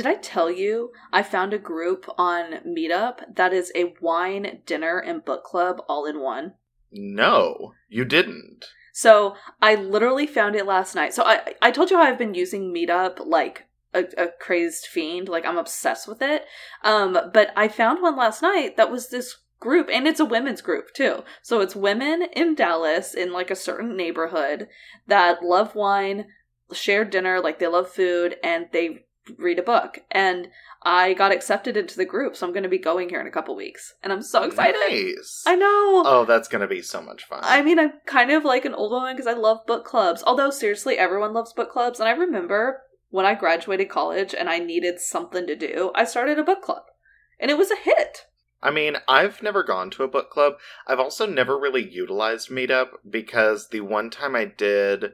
Did I tell you I found a group on Meetup that is a wine, dinner, and book club all in one? No, you didn't. So I literally found it last night. So I I told you how I've been using Meetup like a, a crazed fiend. Like I'm obsessed with it. Um, but I found one last night that was this group, and it's a women's group too. So it's women in Dallas in like a certain neighborhood that love wine, share dinner, like they love food, and they read a book. And I got accepted into the group, so I'm going to be going here in a couple weeks, and I'm so excited. Nice. I know. Oh, that's gonna be so much fun. I mean, I'm kind of like an old woman because I love book clubs. Although, seriously, everyone loves book clubs. And I remember when I graduated college and I needed something to do, I started a book club. And it was a hit. I mean, I've never gone to a book club. I've also never really utilized Meetup because the one time I did,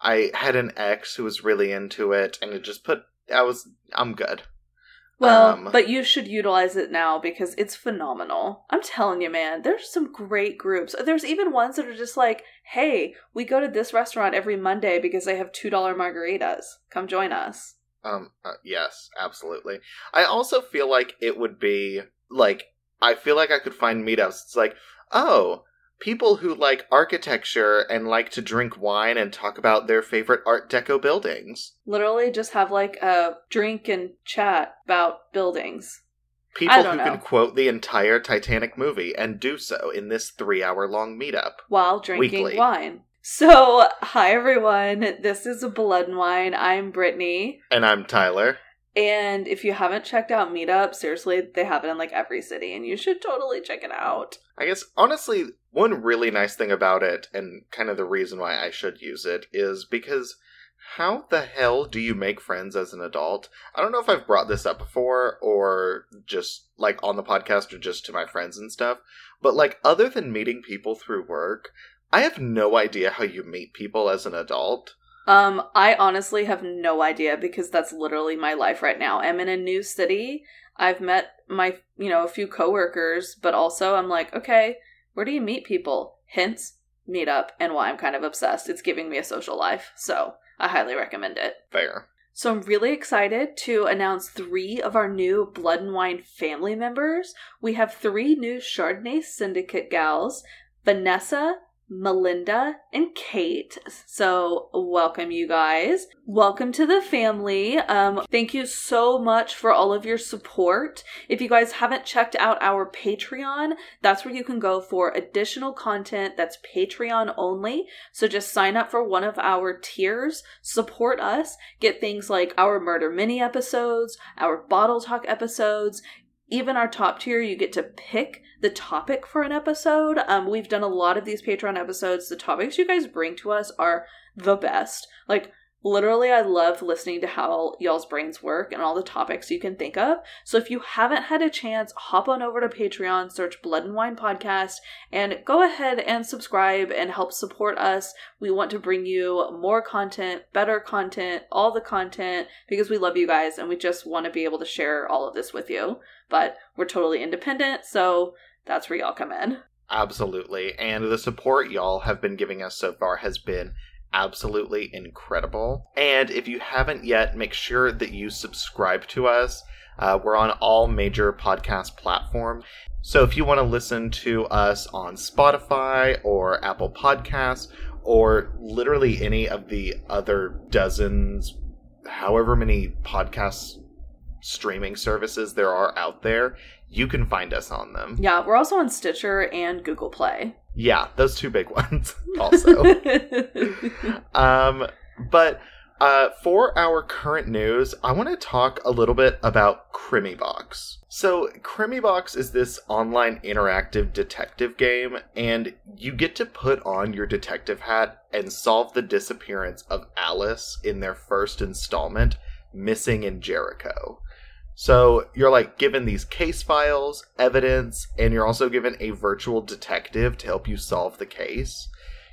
I had an ex who was really into it, and it just put. I was. I'm good. Well, Um, but you should utilize it now because it's phenomenal. I'm telling you, man, there's some great groups. There's even ones that are just like, hey, we go to this restaurant every Monday because they have $2 margaritas. Come join us. Um, uh, yes, absolutely. I also feel like it would be like I feel like I could find meetups. It's like, oh, people who like architecture and like to drink wine and talk about their favorite Art Deco buildings. Literally just have like a drink and chat about buildings. People who know. can quote the entire Titanic movie and do so in this three-hour-long meetup. while drinking Weekly. wine. So, hi everyone. This is Blood and Wine. I'm Brittany. And I'm Tyler. And if you haven't checked out Meetup, seriously, they have it in like every city and you should totally check it out. I guess honestly, one really nice thing about it, and kind of the reason why I should use it, is because how the hell do you make friends as an adult? I don't know if I've brought this up before, or just like on the podcast, or just to my friends and stuff, but like other than meeting people through work, I have no idea how you meet people as an adult. Um, I honestly have no idea because that's literally my life right now. I'm in a new city. I've met my, you know, a few coworkers, but also I'm like, okay, where do you meet people? Hence, Meetup and why I'm kind of obsessed. It's giving me a social life. So, I highly recommend it. Fair. So I'm really excited to announce three of our new Blood and Wine family members. We have three new Chardonnay Syndicate gals, Vanessa, Melinda, and Kate. So welcome you guys. Welcome to the family. Um, thank you so much for all of your support. If you guys haven't checked out our Patreon, that's where you can go for additional content that's Patreon only. So just sign up for one of our tiers, support us, get things like our murder mini episodes, our bottle talk episodes, even our top tier, you get to pick the topic for an episode. Um, we've done a lot of these Patreon episodes. The topics you guys bring to us are the best. Like, literally, I love listening to how y'all's brains work and all the topics you can think of. So if you haven't had a chance, hop on over to Patreon, search Blood and Wine Podcast, and go ahead and subscribe and help support us. We want to bring you more content, better content, all the content, because we love you guys and we just want to be able to share all of this with you. But we're totally independent, so that's where y'all come in. Absolutely. And the support y'all have been giving us so far has been absolutely incredible. And if you haven't yet, make sure that you subscribe to us. Uh, we're on all major podcast platforms. So if you want to listen to us on Spotify or Apple Podcasts or literally any of the other dozens, however many podcasts streaming services there are out there, you can find us on them. Yeah, we're also on Stitcher and Google Play. Yeah, those two big ones also. um, but uh, for our current news, I want to talk a little bit about Crimibox. So, Crimibox is this online interactive detective game, and you get to put on your detective hat and solve the disappearance of Alice in their first installment, Missing in Jericho. So you're like given these case files, evidence, and you're also given a virtual detective to help you solve the case.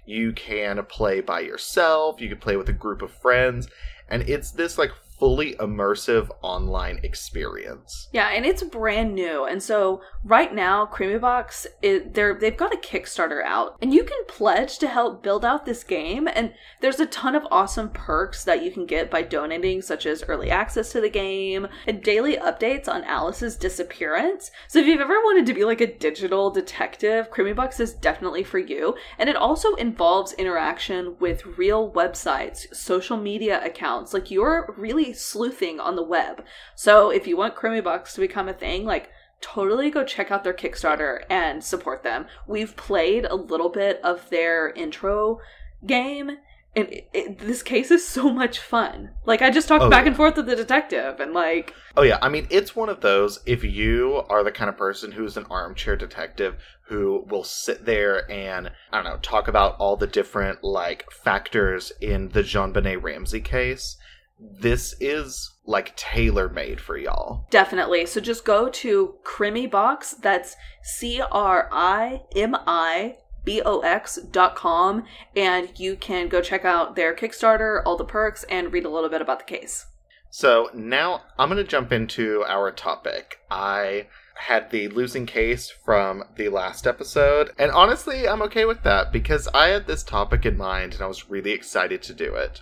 You can play by yourself, you can play with a group of friends, and it's this like fully immersive online experience. Yeah, and it's brand new. And so right now, Crimibox is they're they've got a Kickstarter out, and you can pledge to help build out this game. And there's a ton of awesome perks that you can get by donating, such as early access to the game and daily updates on Alice's disappearance. So if you've ever wanted to be like a digital detective, Crimibox is definitely for you. And it also involves interaction with real websites, social media accounts. Like you're really sleuthing on the web. So if you want Crimibox to become a thing, like totally go check out their Kickstarter and support them. We've played a little bit of their intro game and it, it, this case is so much fun. Like I just talked Oh, back yeah. and forth with the detective and like Oh yeah, I mean it's one of those if you are the kind of person who's an armchair detective who will sit there and I don't know, talk about all the different like factors in the JonBenét Ramsey case, this is like tailor made for y'all. Definitely. So just go to Crimibox. That's C R I M I B O X dot com, and you can go check out their Kickstarter, all the perks, and read a little bit about the case. So now I'm going to jump into our topic. I had the losing case from the last episode, and honestly, I'm okay with that because I had this topic in mind and I was really excited to do it.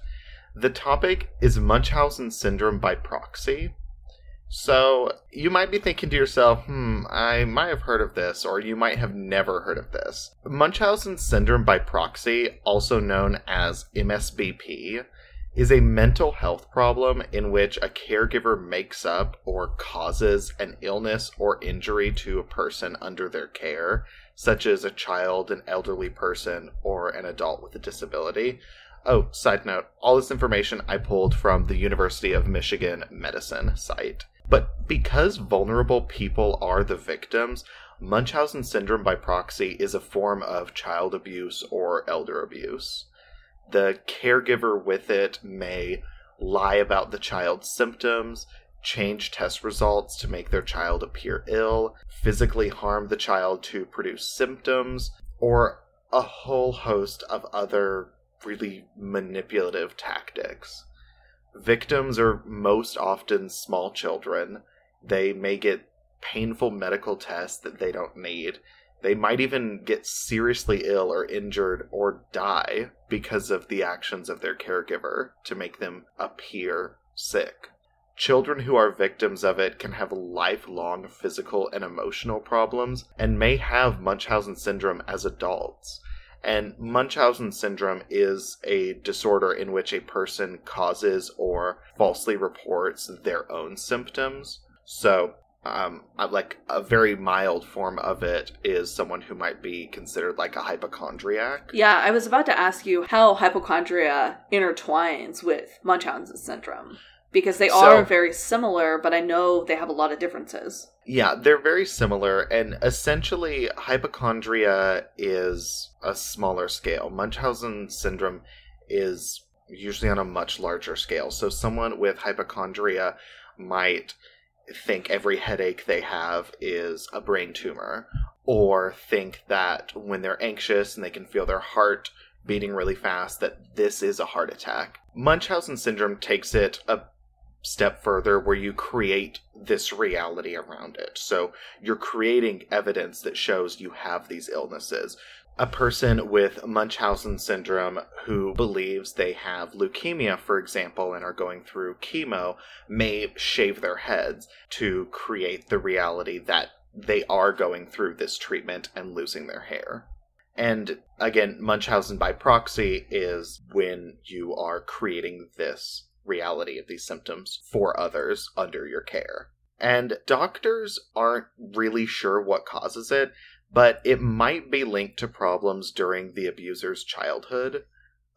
The topic is Munchausen syndrome by proxy. So you might be thinking to yourself, hmm, I might have heard of this, or you might have never heard of this. Munchausen syndrome by proxy, also known as MSBP, is a mental health problem in which a caregiver makes up or causes an illness or injury to a person under their care, such as a child, an elderly person, or an adult with a disability. Oh, side note, all this information I pulled from the University of Michigan Medicine site. But because vulnerable people are the victims, Munchausen syndrome by proxy is a form of child abuse or elder abuse the caregiver with it may lie about the child's symptoms, change test results to make their child appear ill, physically harm the child to produce symptoms, or a whole host of other really manipulative tactics. Victims are most often small children. They may get painful medical tests that they don't need. They might even get seriously ill or injured or die because of the actions of their caregiver to make them appear sick. Children who are victims of it can have lifelong physical and emotional problems and may have Munchausen syndrome as adults. And Munchausen syndrome is a disorder in which a person causes or falsely reports their own symptoms. So, um, like a very mild form of it is someone who might be considered like a hypochondriac. Yeah, I was about to ask you how hypochondria intertwines with Munchausen syndrome because they So- are very similar, but I know they have a lot of differences. Yeah, they're very similar, and essentially, hypochondria is a smaller scale. Munchausen syndrome is usually on a much larger scale. So, someone with hypochondria might think every headache they have is a brain tumor, or think that when they're anxious and they can feel their heart beating really fast, that this is a heart attack. Munchausen syndrome takes it a step further where you create this reality around it. So you're creating evidence that shows you have these illnesses. A person with Munchausen syndrome who believes they have leukemia, for example, and are going through chemo may shave their heads to create the reality that they are going through this treatment and losing their hair. And again, Munchausen by proxy is when you are creating this reality of these symptoms for others under your care. And doctors aren't really sure what causes it, but it might be linked to problems during the abuser's childhood.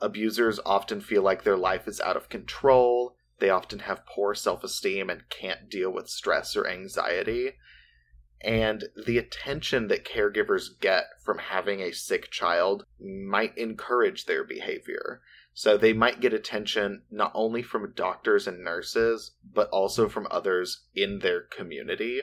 Abusers often feel like their life is out of control, they often have poor self esteem and can't deal with stress or anxiety. And the attention that caregivers get from having a sick child might encourage their behavior. So they might get attention not only from doctors and nurses, but also from others in their community.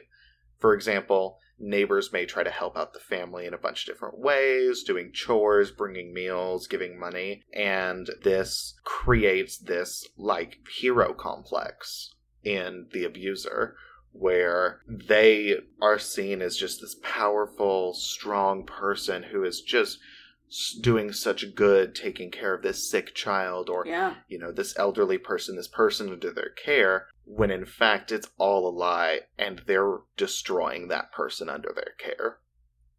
For example, neighbors may try to help out the family in a bunch of different ways, doing chores, bringing meals, giving money, and this creates this like hero complex in the abuser where they are seen as just this powerful, strong person who is just doing such good taking care of this sick child or yeah. you know this elderly person this person under their care when in fact it's all a lie and they're destroying that person under their care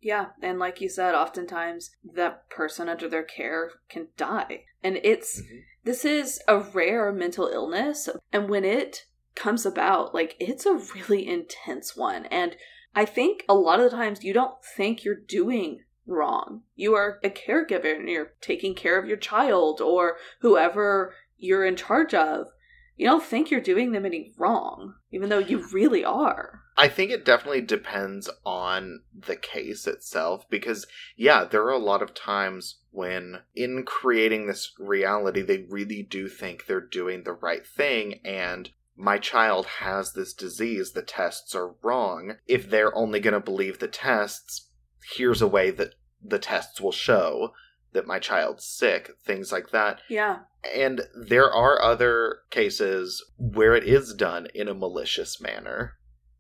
yeah and like you said oftentimes that person under their care can die and it's mm-hmm. this is a rare mental illness and when it comes about like it's a really intense one and i think a lot of the times you don't think you're doing wrong. You are a caregiver and you're taking care of your child or whoever you're in charge of. You don't think you're doing them any wrong, even though you really are. I think it definitely depends on the case itself because, yeah, there are a lot of times when, in creating this reality, they really do think they're doing the right thing and my child has this disease, the tests are wrong. If they're only going to believe the tests, here's a way that the tests will show that my child's sick, things like that. Yeah. And there are other cases where it is done in a malicious manner.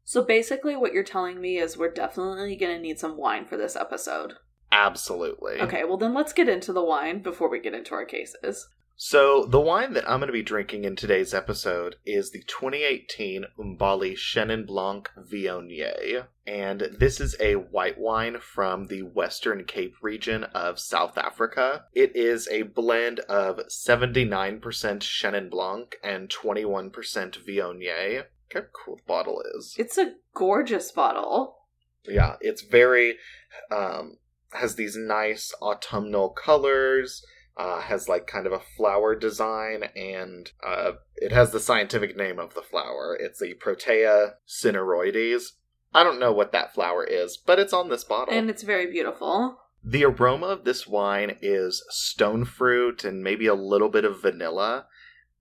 So basically, what you're telling me is we're definitely going to need some wine for this episode. Absolutely. Okay, well, then let's get into the wine before we get into our cases. So, the wine that I'm going to be drinking in today's episode is the 2018 Umbali Chenin Blanc Viognier. And this is a white wine from the Western Cape region of South Africa. It is a blend of 79% Chenin Blanc and 21% Viognier. Look how cool the bottle is. It's a gorgeous bottle. Yeah, it's very, um, has these nice autumnal colors uh, has like kind of a flower design, and uh, it has the scientific name of the flower. It's the Protea cynaroides. I don't know what that flower is, but it's on this bottle. And it's very beautiful. The aroma of this wine is stone fruit and maybe a little bit of vanilla.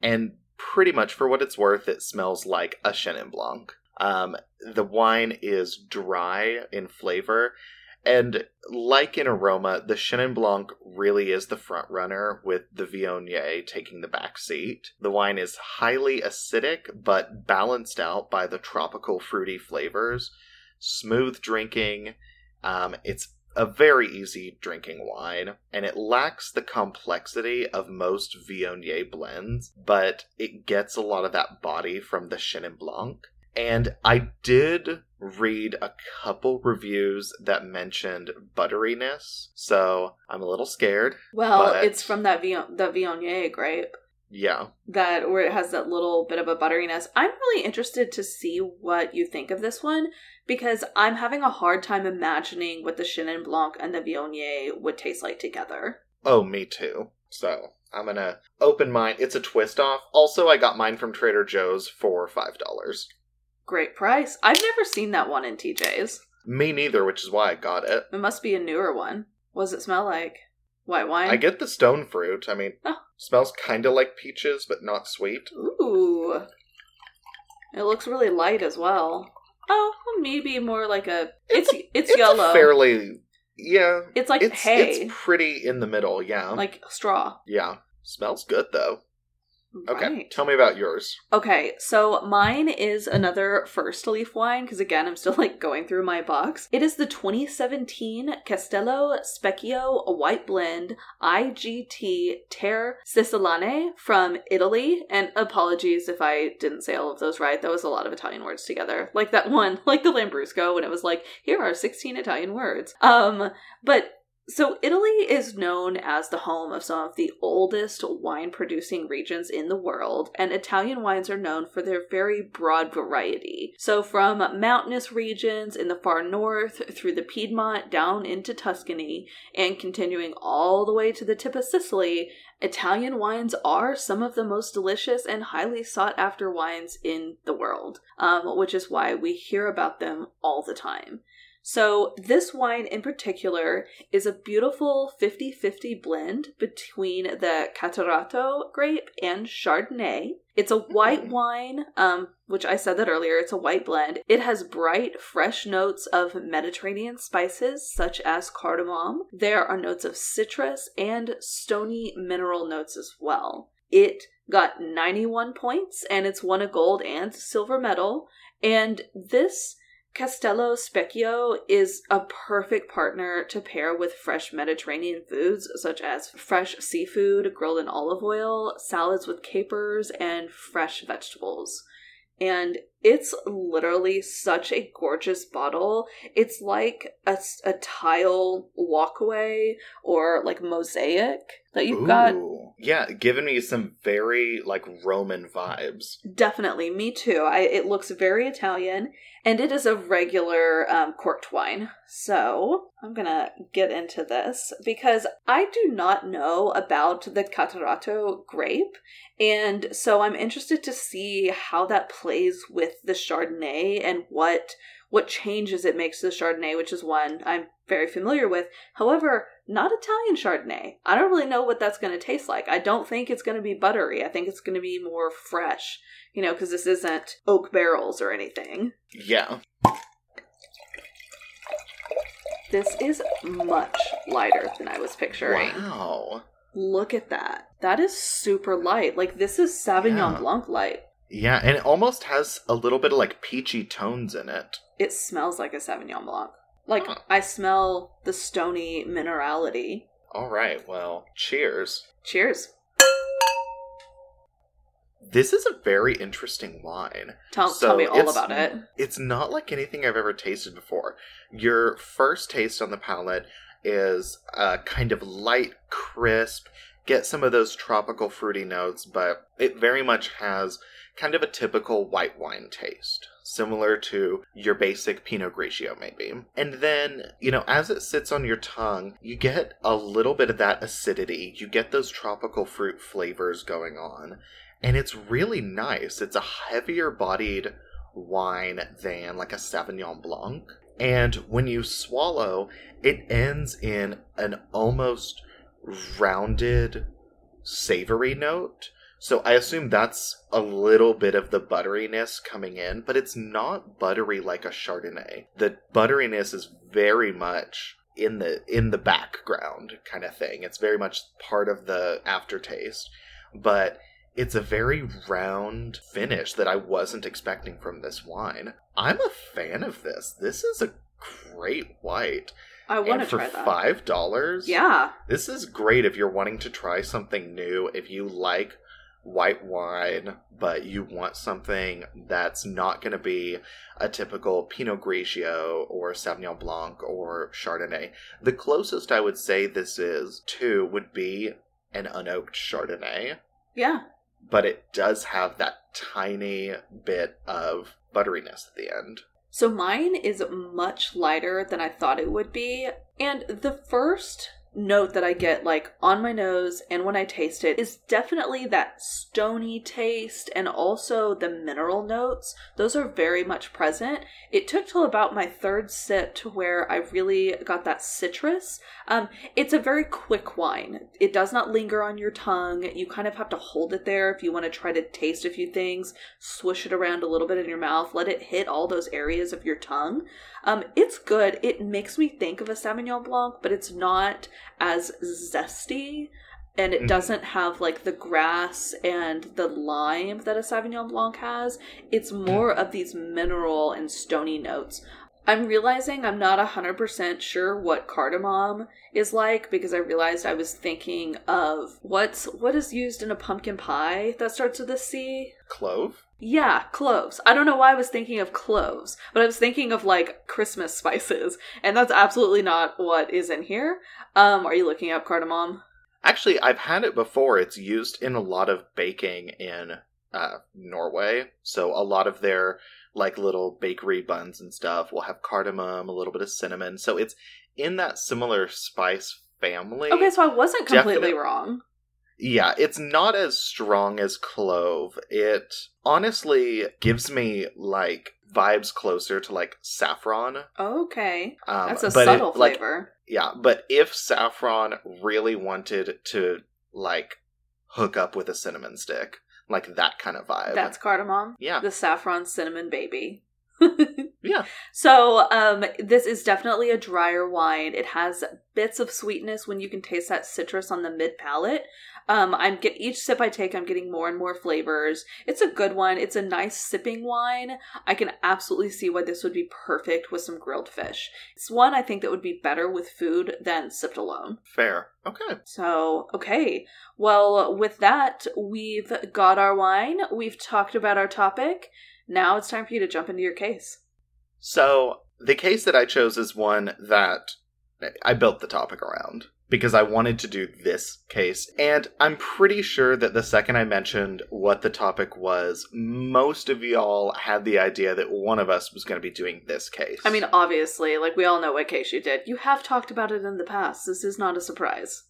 And pretty much for what it's worth, it smells like a Chenin Blanc. Um, the wine is dry in flavor and like in aroma, the Chenin Blanc really is the front runner, with the Viognier taking the back seat. The wine is highly acidic, but balanced out by the tropical fruity flavors. Smooth drinking. Um, it's a very easy drinking wine, and it lacks the complexity of most Viognier blends, but it gets a lot of that body from the Chenin Blanc. And I did read a couple reviews that mentioned butteriness, so I'm a little scared. Well, but... it's from that Vion- the Viognier grape. Yeah. That where it has that little bit of a butteriness. I'm really interested to see what you think of this one because I'm having a hard time imagining what the Chenin Blanc and the Viognier would taste like together. Oh, me too. So I'm gonna open mine. It's a twist off. Also, I got mine from Trader Joe's for five dollars. Great price. I've never seen that one in TJ's. Me neither, which is why I got it. It must be a newer one. What does it smell like? White wine? I get the stone fruit. I mean, oh. smells kind of like peaches, but not sweet. Ooh. It looks really light as well. Oh, maybe more like a. It's it's, it's, it's yellow. fairly. Yeah. It's like it's, hay. It's pretty in the middle. Yeah. Like straw. Yeah. Smells good though. Okay, right. tell me about yours. Okay, so mine is another first leaf wine because again, I'm still like going through my box. It is the 2017 Castello Specchio White Blend IGT Terre Siciliane from Italy. And apologies if I didn't say all of those right. That was a lot of Italian words together, like that one, like the Lambrusco, when it was like, here are 16 Italian words. Um, but so, Italy is known as the home of some of the oldest wine producing regions in the world, and Italian wines are known for their very broad variety. So, from mountainous regions in the far north through the Piedmont down into Tuscany, and continuing all the way to the tip of Sicily, Italian wines are some of the most delicious and highly sought after wines in the world, um, which is why we hear about them all the time. So, this wine in particular is a beautiful 50 50 blend between the Catarratto grape and Chardonnay. It's a white Mm. wine, um, which I said that earlier. It's a white blend. It has bright, fresh notes of Mediterranean spices such as cardamom. There are notes of citrus and stony mineral notes as well. It got 91 points and it's won a gold and silver medal. And this Castello Specchio is a perfect partner to pair with fresh Mediterranean foods such as fresh seafood grilled in olive oil, salads with capers, and fresh vegetables. And it's literally such a gorgeous bottle. It's like a tile walkway or like mosaic that you've got Yeah, giving me some very like Roman vibes. Definitely, me too. I, it looks very Italian, and it is a regular um, corked wine. So I'm gonna get into this because I do not know about the Catarratto grape, and so I'm interested to see how that plays with the Chardonnay and what what changes it makes to the Chardonnay, which is one I'm very familiar with. However, not Italian Chardonnay. I don't really know what that's going to taste like. I don't think it's going to be buttery. I think it's going to be more fresh, you know, because this isn't oak barrels or anything. Yeah. This is much lighter than I was picturing. Wow. Look at that. That is super light. Like, this is Sauvignon Yeah. Blanc light. Yeah, and it almost has a little bit of like peachy tones in it. It smells like a Sauvignon Blanc. Like, Huh. I smell the stony minerality. All right, well, cheers. Cheers. This is a very interesting wine. Tell, So tell me all about it. It's not like anything I've ever tasted before. Your first taste on the palate is uh, kind of light, crisp, get some of those tropical fruity notes, but it very much has kind of a typical white wine taste, similar to your basic Pinot Grigio, maybe. And then, you know, as it sits on your tongue, you get a little bit of that acidity, you get those tropical fruit flavors going on. And it's really nice. It's a heavier bodied wine than like a Sauvignon Blanc. And when you swallow, it ends in an almost rounded, savory note. So I assume that's a little bit of the butteriness coming in, but it's not buttery like a Chardonnay. The butteriness is very much in the in the background kind of thing. It's very much part of the aftertaste. But it's a very round finish that I wasn't expecting from this wine. I'm a fan of this. This is a great white. I want to for try that. five dollars, Yeah. this is great if you're wanting to try something new. If you like white wine, but you want something that's not going to be a typical Pinot Grigio or Sauvignon Blanc or Chardonnay. The closest I would say this is to would be an unoaked Chardonnay Yeah. but it does have that tiny bit of butteriness at the end. So mine is much lighter than I thought it would be. And the first note that I get, like on my nose and when I taste it, is definitely that stony taste and also the mineral notes. Those are very much present. It took till about my third sip to where I really got that citrus. Um, it's a very quick wine. It does not linger on your tongue. You kind of have to hold it there if you want to try to taste a few things, swish it around a little bit in your mouth, let it hit all those areas of your tongue. Um, it's good. It makes me think of a Sauvignon Blanc, but it's not as zesty. And it Mhm. doesn't have like the grass and the lime that a Sauvignon Blanc has. It's more of these mineral and stony notes. I'm realizing I'm not 100% sure what cardamom is like because I realized I was thinking of what's what is used in a pumpkin pie that starts with a C? Clove? Yeah, cloves. I don't know why I was thinking of cloves, but I was thinking of like Christmas spices, and that's absolutely not what is in here. Um, are you looking up cardamom? Actually, I've had it before. It's used in a lot of baking in uh, Norway. So a lot of their like little bakery buns and stuff will have cardamom, a little bit of cinnamon. So it's in that similar spice family. Okay, so I wasn't completely wrong. Yeah, it's not as strong as clove. It honestly gives me like vibes closer to like saffron. Okay. Um, That's a but it- subtle like, flavor. yeah, but if saffron really wanted to like hook up with a cinnamon stick, like that kind of vibe. That's cardamom. yeah, The saffron cinnamon baby. yeah. So, um, this is definitely a drier wine. It has bits of sweetness when you can taste that citrus on the mid palate. Um, I'm get each sip I take, I'm getting more and more flavors. It's a good one. It's a nice sipping wine. I can absolutely see why this would be perfect with some grilled fish. It's one I think that would be better with food than sipped alone. Fair. Okay. So, okay. Well, with that, we've got our wine. We've talked about our topic. Now it's time for you to jump into your case. So the case that I chose is one that I built the topic around because I wanted to do this case. And I'm pretty sure that the second I mentioned what the topic was, most of y'all had the idea that one of us was going to be doing this case. I mean, obviously, like we all know what case you did. You have talked about it in the past. This is not a surprise.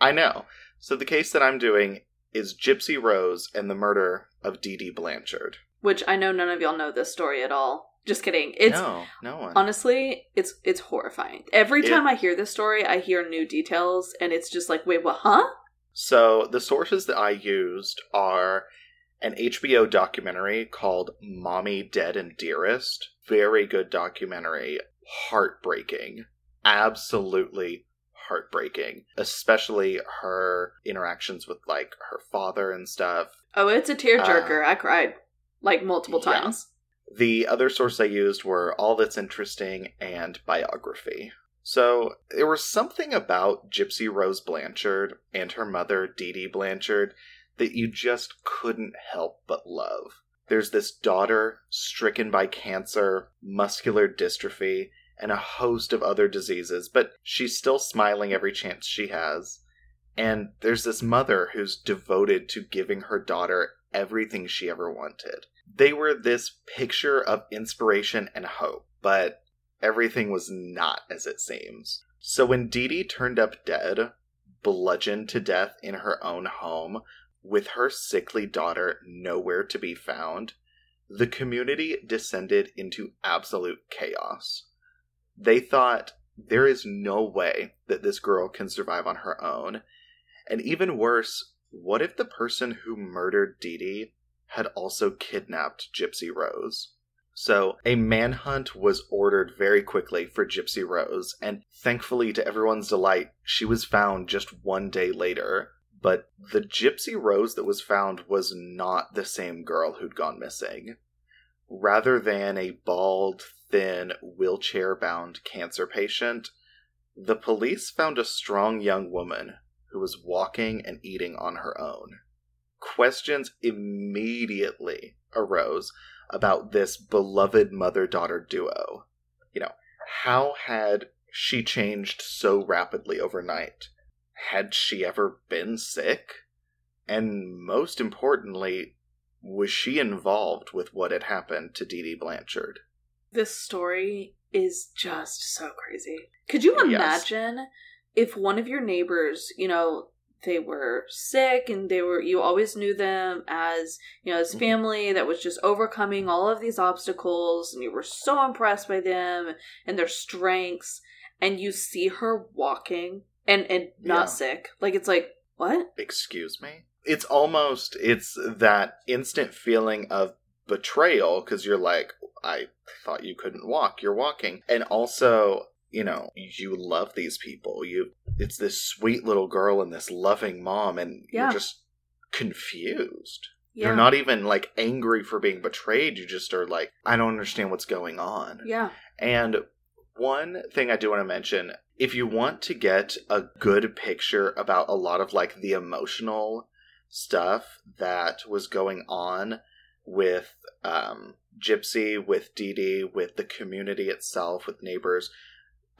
I know. So the case that I'm doing is Gypsy Rose and the murder of Dee Dee Blanchard. Which I know none of y'all know this story at all. Just kidding. It's no, no one. honestly, it's it's horrifying. Every It- time I hear this story, I hear new details, and it's just like, wait, what? Huh? So the sources that I used are an HBO documentary called Mommy Dead and Dearest. Very good documentary. Heartbreaking. Absolutely heartbreaking. Especially her interactions with like her father and stuff. Oh, it's a tearjerker. I cried like multiple Uh, yeah. times. The other source I used were All That's Interesting and Biography. So there was something about Gypsy Rose Blanchard and her mother, Dee Dee Blanchard, that you just couldn't help but love. There's this daughter stricken by cancer, muscular dystrophy, and a host of other diseases, but she's still smiling every chance she has. And there's this mother who's devoted to giving her daughter everything she ever wanted. They were this picture of inspiration and hope, but everything was not as it seems. So when Dee Dee turned up dead, bludgeoned to death in her own home, with her sickly daughter nowhere to be found, the community descended into absolute chaos. They thought there is no way that this girl can survive on her own. And even worse, what if the person who murdered Dee Dee had also kidnapped Gypsy Rose? So, a manhunt was ordered very quickly for Gypsy Rose, and thankfully, to everyone's delight, she was found just one day later. But the Gypsy Rose that was found was not the same girl who'd gone missing. Rather than a bald, thin, wheelchair bound cancer patient, the police found a strong young woman who was walking and eating on her own. Questions immediately arose about this beloved mother daughter duo. You know, how had she changed so rapidly overnight? Had she ever been sick? And most importantly, was she involved with what had happened to Dee Dee Blanchard? This story is just so crazy. Could you Yes. imagine if one of your neighbors, you know, they were sick and they were you always knew them as, you know, as Mhm. family that was just overcoming all of these obstacles and you were so impressed by them and their strengths and you see her walking and and not Yeah. sick. Like it's like, what? excuse me it's almost it's that instant feeling of betrayal because you're like i thought you couldn't walk you're walking and also you know you love these people you it's this sweet little girl and this loving mom and Yeah. you're just confused Yeah. you're not even like angry for being betrayed you just are like i don't understand what's going on Yeah. and one thing I do want to mention if you want to get a good picture about a lot of like the emotional stuff that was going on with um, Gypsy, with Dee Dee, with the community itself, with neighbors,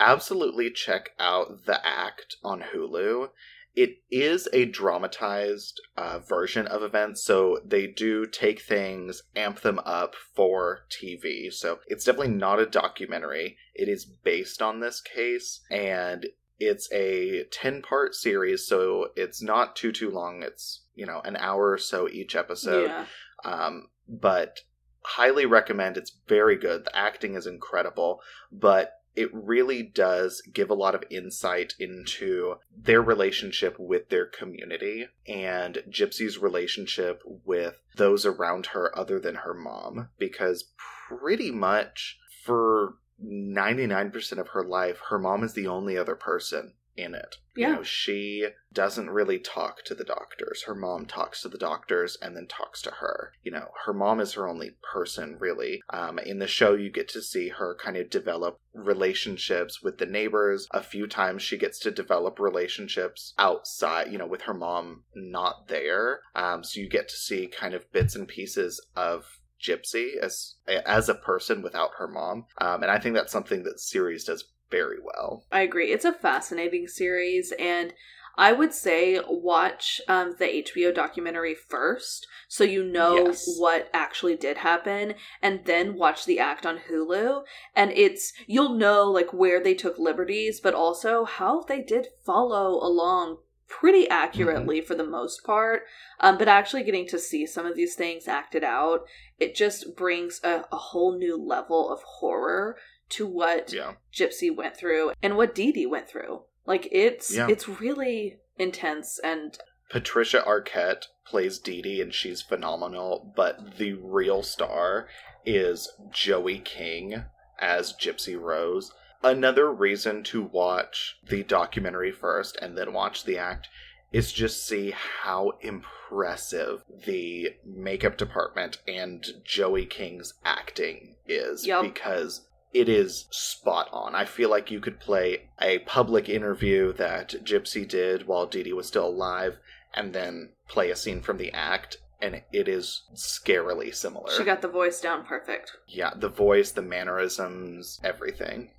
absolutely check out The Act on Hulu. It is a dramatized uh, version of events, so they do take things, amp them up for TV. So it's definitely not a documentary. It is based on this case, and it's a 10 part series, so it's not too, too long. It's, you know, an hour or so each episode. yeah. Um, but highly recommend. It's very good. The acting is incredible, but it really does give a lot of insight into their relationship with their community and Gypsy's relationship with those around her other than her mom. Because pretty much for 99% of her life, her mom is the only other person in it. Yeah. You know, she doesn't really talk to the doctors. Her mom talks to the doctors and then talks to her. You know, her mom is her only person, really. Um, in the show, you get to see her kind of develop relationships with the neighbors. A few times she gets to develop relationships outside, you know, with her mom not there. Um, so you get to see kind of bits and pieces of Gypsy as as a person without her mom, um, and I think that's something that series does very well. I agree. It's a fascinating series, and I would say watch um, the HBO documentary first so you know Yes. what actually did happen, and then watch the act on Hulu. And it's, you'll know like where they took liberties, but also how they did follow along pretty accurately for the most part. Um, but actually getting to see some of these things acted out, it just brings a, a whole new level of horror to what Yeah, Gypsy went through and what Dee Dee went through. Like it's Yeah. it's really intense and Patricia Arquette plays Dee Dee, and she's phenomenal. But the real star is Joey King as Gypsy Rose. Another reason to watch the documentary first and then watch the act is just see how impressive the makeup department and Joey King's acting is Yup. because it is spot on. I feel like you could play a public interview that Gypsy did while Dee Dee was still alive and then play a scene from the act and it is scarily similar. she got the voice down perfect. Yeah, the voice, the mannerisms, everything.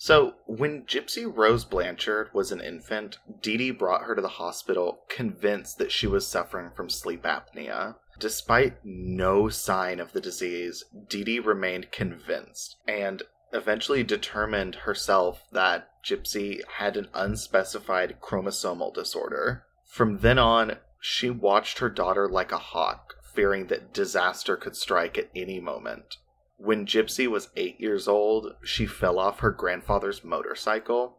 So, when Gypsy Rose Blanchard was an infant, Dee Dee brought her to the hospital convinced that she was suffering from sleep apnea. Despite no sign of the disease, Dee Dee remained convinced and eventually determined herself that Gypsy had an unspecified chromosomal disorder. From then on, she watched her daughter like a hawk, fearing that disaster could strike at any moment. When Gypsy was eight years old, she fell off her grandfather's motorcycle.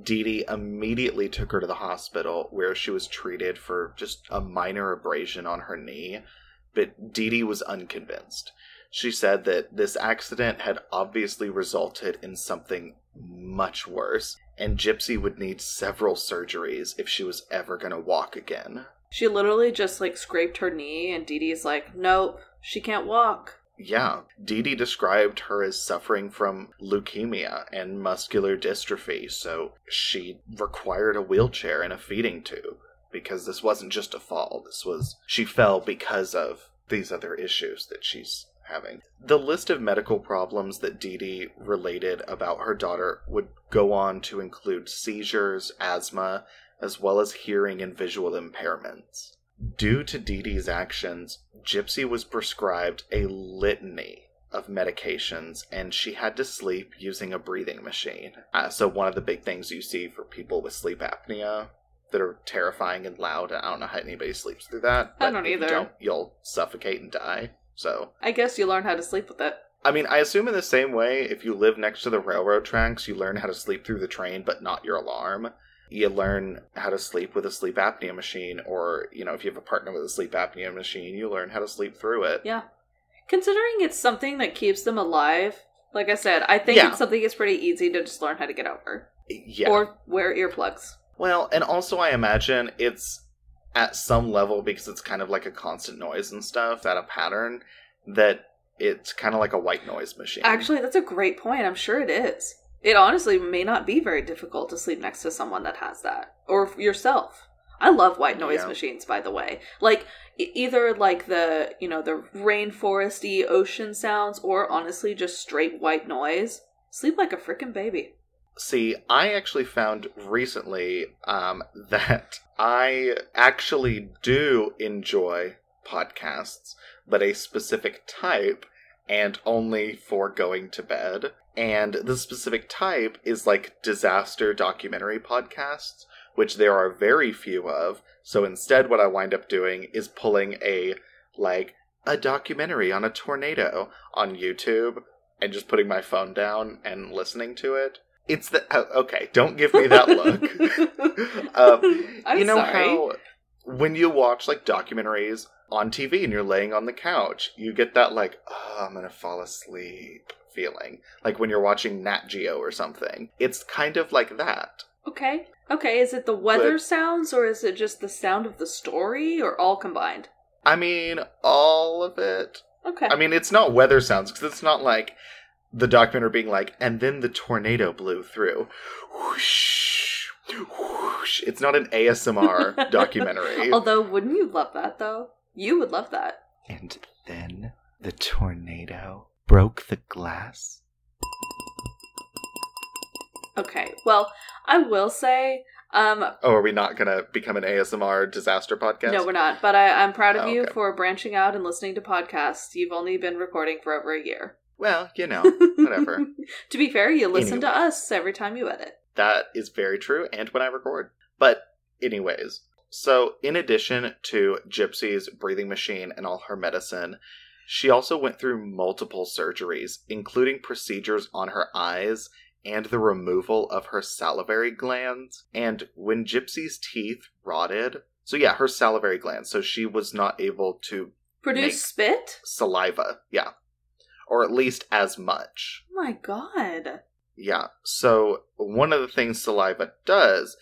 Dee Dee immediately took her to the hospital where she was treated for just a minor abrasion on her knee, but Dee Dee was unconvinced. She said that this accident had obviously resulted in something much worse, and Gypsy would need several surgeries if she was ever going to walk again. She literally just like scraped her knee and Dee Dee's like, Nope, she can't walk. Yeah, Dee Dee described her as suffering from leukemia and muscular dystrophy, so she required a wheelchair and a feeding tube because this wasn't just a fall. This was she fell because of these other issues that she's having. The list of medical problems that Dee Dee related about her daughter would go on to include seizures, asthma, as well as hearing and visual impairments. Due to Dee Dee's actions, Gypsy was prescribed a litany of medications and she had to sleep using a breathing machine. Uh, so, one of the big things you see for people with sleep apnea that are terrifying and loud, I don't know how anybody sleeps through that. I but don't you either. don't, you'll suffocate and die. So, I guess you learn how to sleep with it. I mean, I assume in the same way, if you live next to the railroad tracks, you learn how to sleep through the train, but not your alarm. You learn how to sleep with a sleep apnea machine, or, you know, if you have a partner with a sleep apnea machine, you learn how to sleep through it. Yeah. Considering it's something that keeps them alive, like I said, I think Yeah. it's something that's pretty easy to just learn how to get over. Yeah. Or wear earplugs. Well, and also I imagine it's at some level because it's kind of like a constant noise and stuff, that a pattern, that it's kind of like a white noise machine. Actually, that's a great point. I'm sure it is. It honestly may not be very difficult to sleep next to someone that has that, or yourself. I love white noise Yeah. machines, by the way. Like either like the you know the rainforesty ocean sounds, or honestly just straight white noise. Sleep like a freaking baby. See, I actually found recently um, that I actually do enjoy podcasts, but a specific type and only for going to bed. And the specific type is like disaster documentary podcasts, which there are very few of. So instead, what I wind up doing is pulling a like a documentary on a tornado on YouTube and just putting my phone down and listening to it. It's the oh, okay. Don't give me that look. um, I'm you know sorry. how when you watch like documentaries on TV and you're laying on the couch, you get that like, oh, I'm gonna fall asleep feeling. Like when you're watching Nat Geo or something. It's kind of like that. Okay. Okay, is it the weather But- sounds or is it just the sound of the story or all combined? I mean, all of it. Okay. I mean, it's not weather sounds because it's not like the documentary being like, and then the tornado blew through. Whoosh, whoosh. It's not an ASMR documentary. Although, wouldn't you love that though? You would love that. And then the tornado broke the glass. Okay. Well, I will say, um, Oh, are we not gonna become an ASMR disaster podcast? no, we're not. But I, I'm proud of Oh, you okay. for branching out and listening to podcasts. You've only been recording for over a year. Well, you know, whatever. to be fair, you listen to us every time you edit. That is very true, and when I record. But, anyways, so in addition to Gypsy's breathing machine and all her medicine, she also went through multiple surgeries, including procedures on her eyes and the removal of her salivary glands. And when Gypsy's teeth rotted, so yeah, her salivary glands, so she was not able to Produce spit? saliva, yeah, or at least as much. Oh my god. Yeah. So one of the things saliva does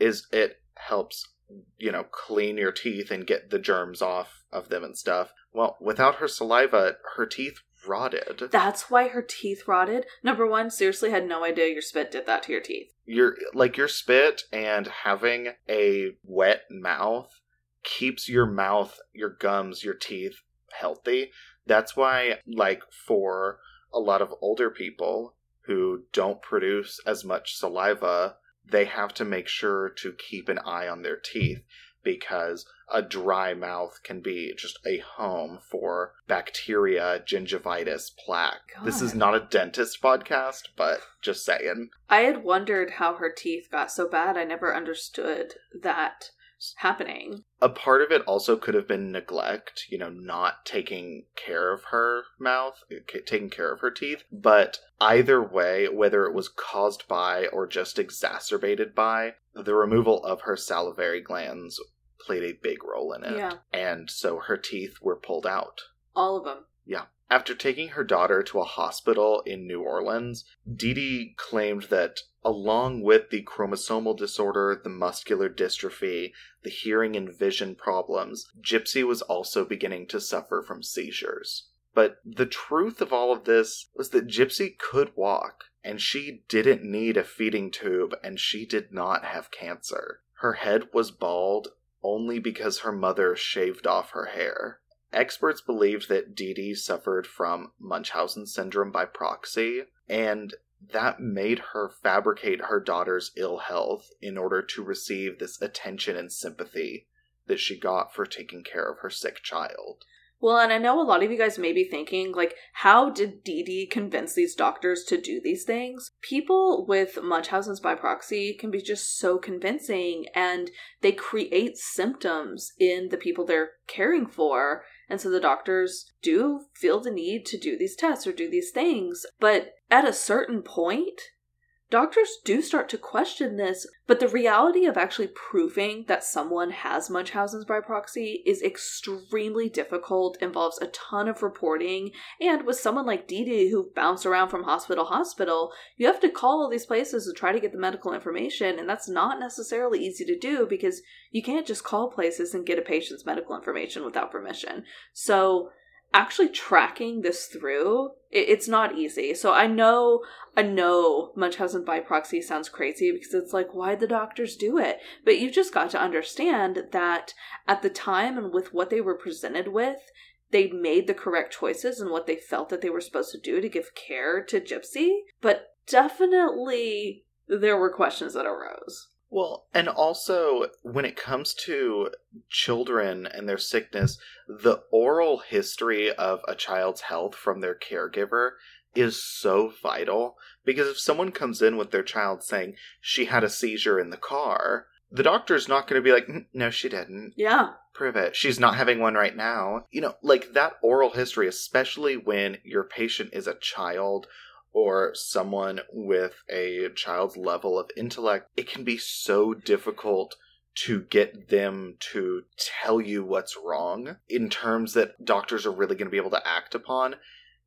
is it helps, you know, clean your teeth and get the germs off of them and stuff. Well, without her saliva, her teeth rotted. That's why her teeth rotted. Number one, seriously had no idea your spit did that to your teeth. Your like your spit and having a wet mouth keeps your mouth, your gums, your teeth healthy. That's why like for a lot of older people who don't produce as much saliva, they have to make sure to keep an eye on their teeth because a dry mouth can be just a home for bacteria, gingivitis, plaque. This is not a dentist podcast, but just saying. I had wondered how her teeth got so bad. I never understood that happening. a part of it also could have been neglect, you know, not taking care of her mouth, taking care of her teeth. But either way, whether it was caused by or just exacerbated by, the removal of her salivary glands played a big role in it. Yeah. And so her teeth were pulled out. All of them. Yeah. After taking her daughter to a hospital in New Orleans, Dee Dee claimed that along with the chromosomal disorder, the muscular dystrophy, the hearing and vision problems, Gypsy was also beginning to suffer from seizures. But the truth of all of this was that Gypsy could walk, and she didn't need a feeding tube, and she did not have cancer. Her head was bald only because her mother shaved off her hair. Experts believed that Dee Dee suffered from Munchausen syndrome by proxy, and that made her fabricate her daughter's ill health in order to receive this attention and sympathy that she got for taking care of her sick child. Well, and I know a lot of you guys may be thinking, like, how did Dee Dee convince these doctors to do these things? People with Munchausen's by proxy can be just so convincing and they create symptoms in the people they're caring for. And so the doctors do feel the need to do these tests or do these things. But at a certain point, doctors do start to question this, but the reality of actually proving that someone has Munchausen's by proxy is extremely difficult, involves a ton of reporting, and with someone like Dee Dee who bounced around from hospital to hospital, you have to call all these places to try to get the medical information, and that's not necessarily easy to do because you can't just call places and get a patient's medical information without permission. So, actually tracking this through it, it's not easy. So i know i know munchausen by proxy sounds crazy because it's like why'd the doctors do it? But you've just got to understand that at the time and with what they were presented with they made the correct choices and what they felt that they were supposed to do to give care to gypsy. But definitely there were questions that arose Well, and also when it comes to children and their sickness, the oral history of a child's health from their caregiver is so vital because if someone comes in with their child saying she had a seizure in the car, the doctor's not going to be like, "Mm, no, she didn't. Yeah. Prove it. She's not having one right now. You know, like that oral history, especially when your patient is a child or someone with a child's level of intellect, it can be so difficult to get them to tell you what's wrong in terms that doctors are really going to be able to act upon.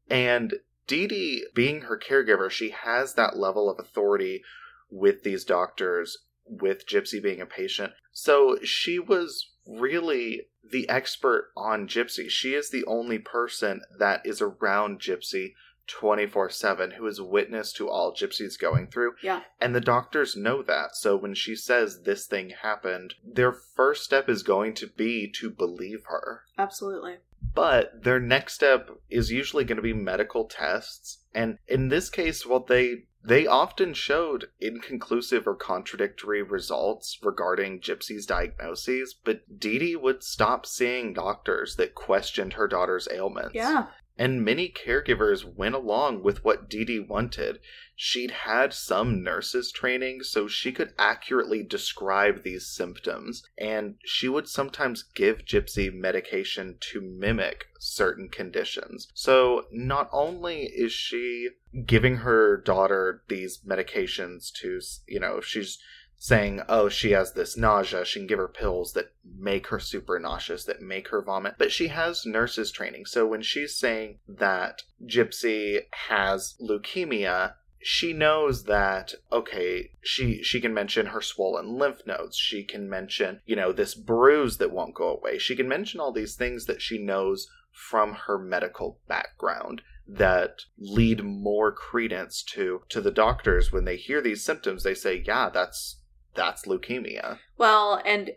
And Dee Dee, being her caregiver, she has that level of authority with these doctors, with Gypsy being a patient. So she was really the expert on Gypsy. She is the only person that is around Gypsy 24 7 who is witness to all Gypsy's going through. Yeah. And the doctors know that. So when she says this thing happened, their first step is going to be to believe her. Absolutely. But their next step is usually going to be medical tests. And in this case, well, they they often showed inconclusive or contradictory results regarding Gypsy's diagnoses, but Dee Dee would stop seeing doctors that questioned her daughter's ailments. Yeah. And many caregivers went along with what Dee Dee wanted. She'd had some nurses training, so she could accurately describe these symptoms, and she would sometimes give Gypsy medication to mimic certain conditions. So not only is she giving her daughter these medications to, you know, she's saying, oh, she has this nausea. She can give her pills that make her super nauseous, that make her vomit. But she has nurses training. So when she's saying that Gypsy has leukemia, she knows that okay she she can mention her swollen lymph nodes she can mention you know this bruise that won't go away she can mention all these things that she knows from her medical background that lead more credence to to the doctors when they hear these symptoms they say yeah that's that's leukemia Well, and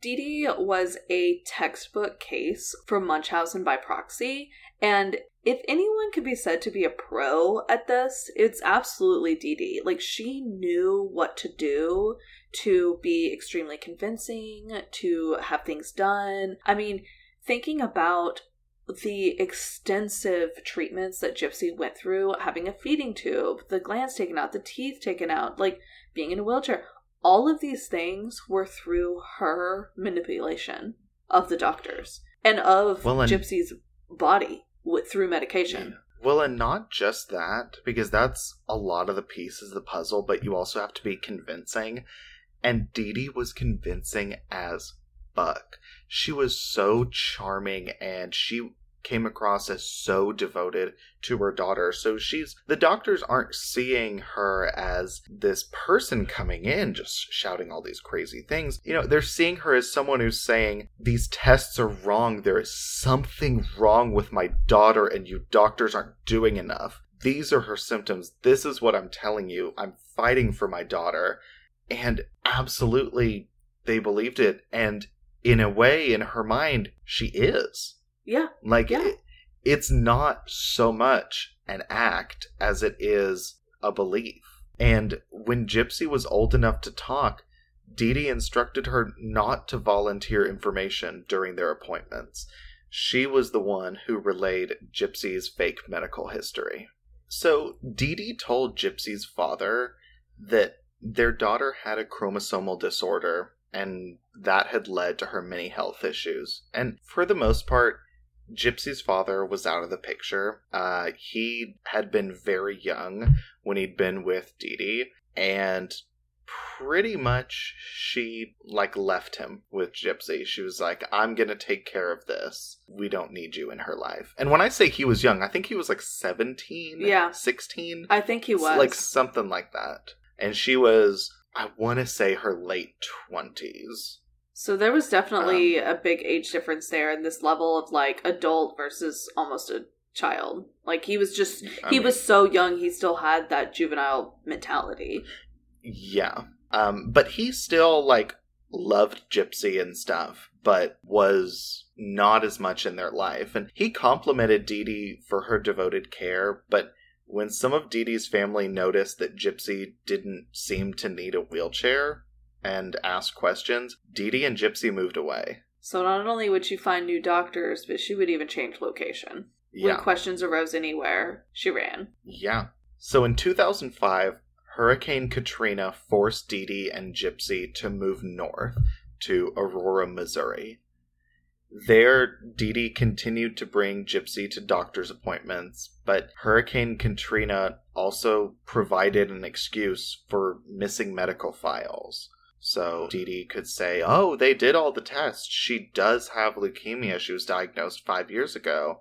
Dee Dee was a textbook case for Munchausen by proxy, and if anyone could be said to be a pro at this, it's absolutely Dee Dee. Like, she knew what to do to be extremely convincing, to have things done. I mean, thinking about the extensive treatments that Gypsy went through, having a feeding tube, the glands taken out, the teeth taken out, like being in a wheelchair, all of these things were through her manipulation of the doctors and of Well, and- Gypsy's body with, through medication. Well, and not just that, because that's a lot of the pieces of the puzzle, but you also have to be convincing. And Dee Dee was convincing as fuck. She was so charming and she came across as so devoted to her daughter. So she's the doctors aren't seeing her as this person coming in just shouting all these crazy things. You know, they're seeing her as someone who's saying these tests are wrong. There is something wrong with my daughter and you doctors aren't doing enough. These are her symptoms. This is what I'm telling you. I'm fighting for my daughter. And absolutely they believed it and in a way in her mind she is. Yeah. Like Yeah. it, it's not so much an act as it is a belief. And when Gypsy was old enough to talk, Dee Dee instructed her not to volunteer information during their appointments. She was the one who relayed Gypsy's fake medical history. So Dee Dee told Gypsy's father that their daughter had a chromosomal disorder and that had led to her many health issues. And for the most part, Gypsy's father was out of the picture. Uh, he had been very young when he'd been with Dee Dee, and pretty much she like left him with Gypsy. She was like, "I'm gonna take care of this. We don't need you in her life." And when I say he was young, I think he was like seventeen, Yeah. sixteen, I think he was. like something like that. And she was, I want to say, her late twenties. So there was definitely Um, a big age difference there in this level of like adult versus almost a child. Like he was just I he mean- was so young he still had that juvenile mentality. Yeah. Um, but he still like loved Gypsy and stuff, but was not as much in their life. And he complimented Dee Dee for her devoted care, but when some of Dee Dee's family noticed that Gypsy didn't seem to need a wheelchair and ask questions, Dee Dee and Gypsy moved away. So not only would she find new doctors, but she would even change location. Yeah. When questions arose anywhere, she ran. Yeah. So in 2005, Hurricane Katrina forced Dee Dee and Gypsy to move north to Aurora, Missouri. There, Dee Dee continued to bring Gypsy to doctor's appointments, but Hurricane Katrina also provided an excuse for missing medical files. So Dee Dee could say, Oh, they did all the tests. She does have leukemia. She was diagnosed five years ago.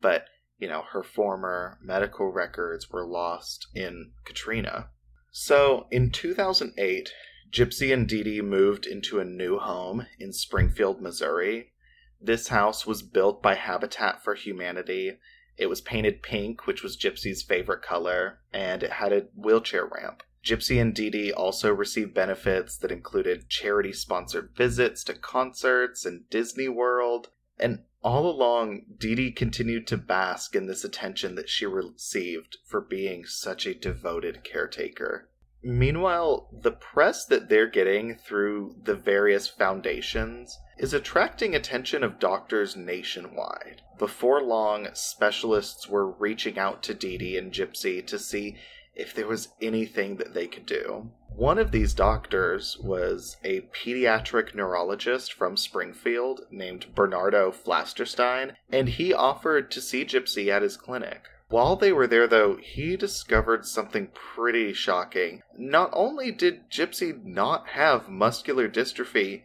But, you know, her former medical records were lost in Katrina. So in 2008, Gypsy and Dee Dee moved into a new home in Springfield, Missouri. This house was built by Habitat for Humanity. It was painted pink, which was Gypsy's favorite color, and it had a wheelchair ramp. Gypsy and Dee Dee also received benefits that included charity sponsored visits to concerts and Disney World. And all along, Dee Dee continued to bask in this attention that she received for being such a devoted caretaker. Meanwhile, the press that they're getting through the various foundations is attracting attention of doctors nationwide. Before long, specialists were reaching out to Dee Dee and Gypsy to see if there was anything that they could do. One of these doctors was a pediatric neurologist from Springfield named Bernardo Flasterstein, and he offered to see Gypsy at his clinic. While they were there, though, he discovered something pretty shocking. Not only did Gypsy not have muscular dystrophy,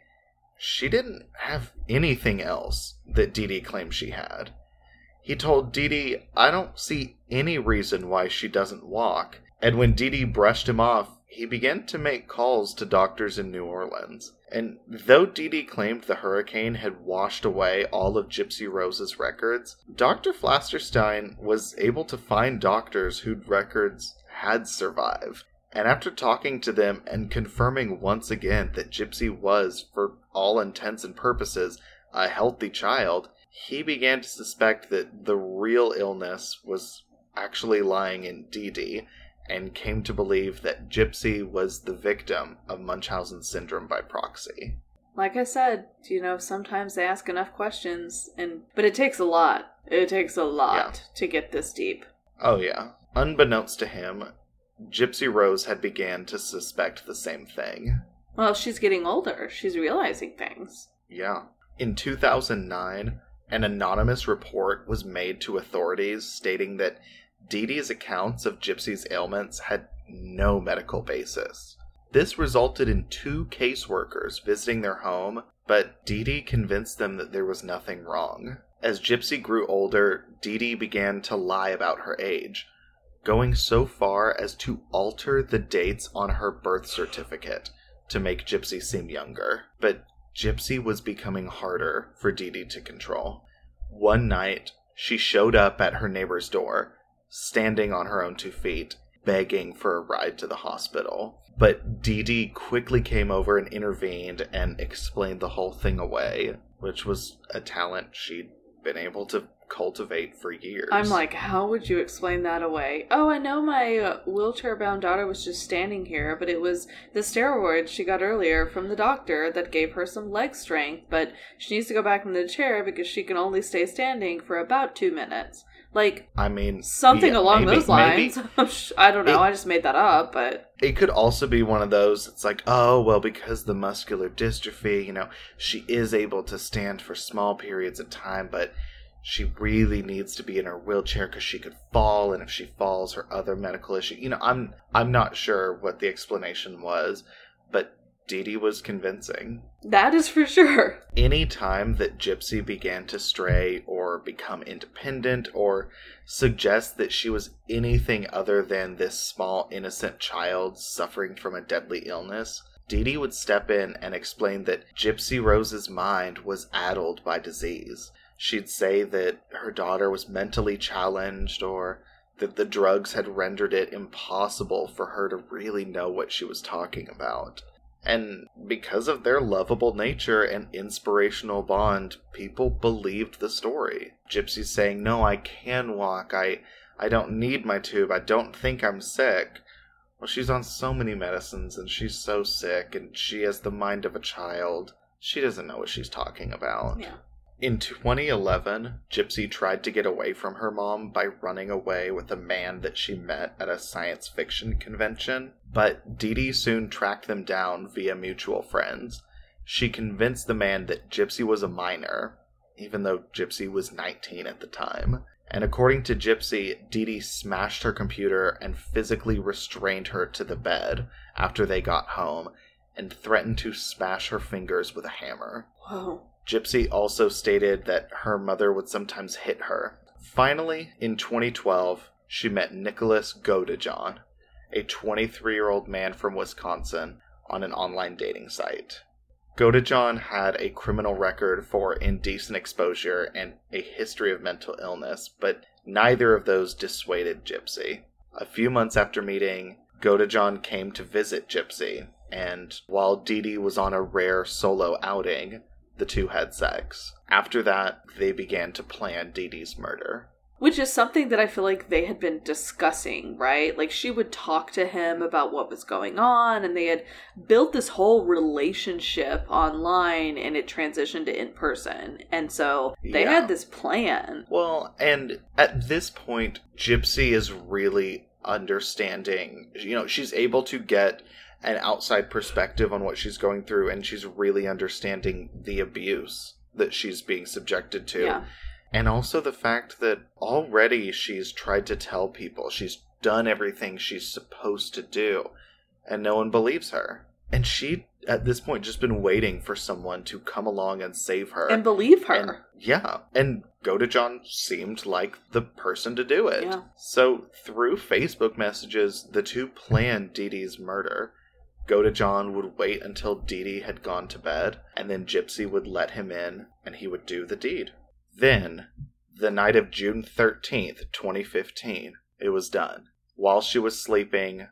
she didn't have anything else that Dee Dee claimed she had. He told Dee, I don't see any reason why she doesn't walk. And when Dee brushed him off, he began to make calls to doctors in New Orleans. And though Dee claimed the hurricane had washed away all of Gypsy Rose's records, Dr. Flasterstein was able to find doctors whose records had survived. And after talking to them and confirming once again that Gypsy was, for all intents and purposes, a healthy child, he began to suspect that the real illness was actually lying in Dee Dee and came to believe that Gypsy was the victim of Munchausen syndrome by proxy. Like I said, you know, sometimes they ask enough questions and but it takes a lot. It takes a lot yeah. to get this deep. Oh yeah. Unbeknownst to him, Gypsy Rose had began to suspect the same thing. Well, she's getting older. She's realizing things. Yeah. In 2009, an anonymous report was made to authorities stating that Dee Dee's accounts of Gypsy's ailments had no medical basis. This resulted in two caseworkers visiting their home, but Dee Dee convinced them that there was nothing wrong. As Gypsy grew older, Dee Dee began to lie about her age, going so far as to alter the dates on her birth certificate to make Gypsy seem younger. But Gypsy was becoming harder for Dee Dee to control. One night, she showed up at her neighbor's door standing on her own two feet, begging for a ride to the hospital. But Dee Dee quickly came over and intervened and explained the whole thing away, which was a talent she'd been able to cultivate for years. I'm like, how would you explain that away? Oh, I know my uh, wheelchair bound daughter was just standing here, but it was the steroids she got earlier from the doctor that gave her some leg strength, but she needs to go back in the chair because she can only stay standing for about two minutes. Like, I mean, something yeah, along maybe, those lines. I don't know. It, I just made that up, but it could also be one of those. It's like, oh well, because the muscular dystrophy, you know, she is able to stand for small periods of time, but she really needs to be in her wheelchair because she could fall, and if she falls, her other medical issue. You know, I'm I'm not sure what the explanation was, but Dee Dee was convincing. That is for sure. Any time that Gypsy began to stray or become independent or suggest that she was anything other than this small innocent child suffering from a deadly illness, Dee Dee would step in and explain that Gypsy Rose's mind was addled by disease. She'd say that her daughter was mentally challenged or that the drugs had rendered it impossible for her to really know what she was talking about. And because of their lovable nature and inspirational bond, people believed the story. Gypsy's saying, "No, I can walk. I I don't need my tube. I don't think I'm sick." Well, she's on so many medicines and she's so sick and she has the mind of a child. She doesn't know what she's talking about. Yeah. In 2011, Gypsy tried to get away from her mom by running away with a man that she met at a science fiction convention, but Dee Dee soon tracked them down via mutual friends. She convinced the man that Gypsy was a minor, even though Gypsy was 19 at the time. And according to Gypsy, Dee Dee smashed her computer and physically restrained her to the bed after they got home and threatened to smash her fingers with a hammer. Whoa. Gypsy also stated that her mother would sometimes hit her. Finally, in 2012, she met Nicholas Godejohn, a 23 year old man from Wisconsin, on an online dating site. Godejohn had a criminal record for indecent exposure and a history of mental illness, but neither of those dissuaded Gypsy. A few months after meeting, Godejohn came to visit Gypsy, and while Dee Dee was on a rare solo outing, the two had sex. After that, they began to plan Dee Dee's murder. Which is something that I feel like they had been discussing, right? Like she would talk to him about what was going on, and they had built this whole relationship online and it transitioned to in person. And so they Yeah. had this plan. Well, and at this point, Gypsy is really understanding. You know, she's able to get an outside perspective on what she's going through, and she's really understanding the abuse that she's being subjected to. Yeah. And also the fact that already she's tried to tell people she's done everything she's supposed to do, and no one believes her. And she, at this point, just been waiting for someone to come along and save her. And believe her. And- yeah, and Godejohn seemed like the person to do it. Yeah. So through Facebook messages, the two planned Dee Dee's murder. Godejohn would wait until Dee Dee had gone to bed, and then Gypsy would let him in, and he would do the deed. Then, the night of June 13th, 2015, it was done. While she was sleeping,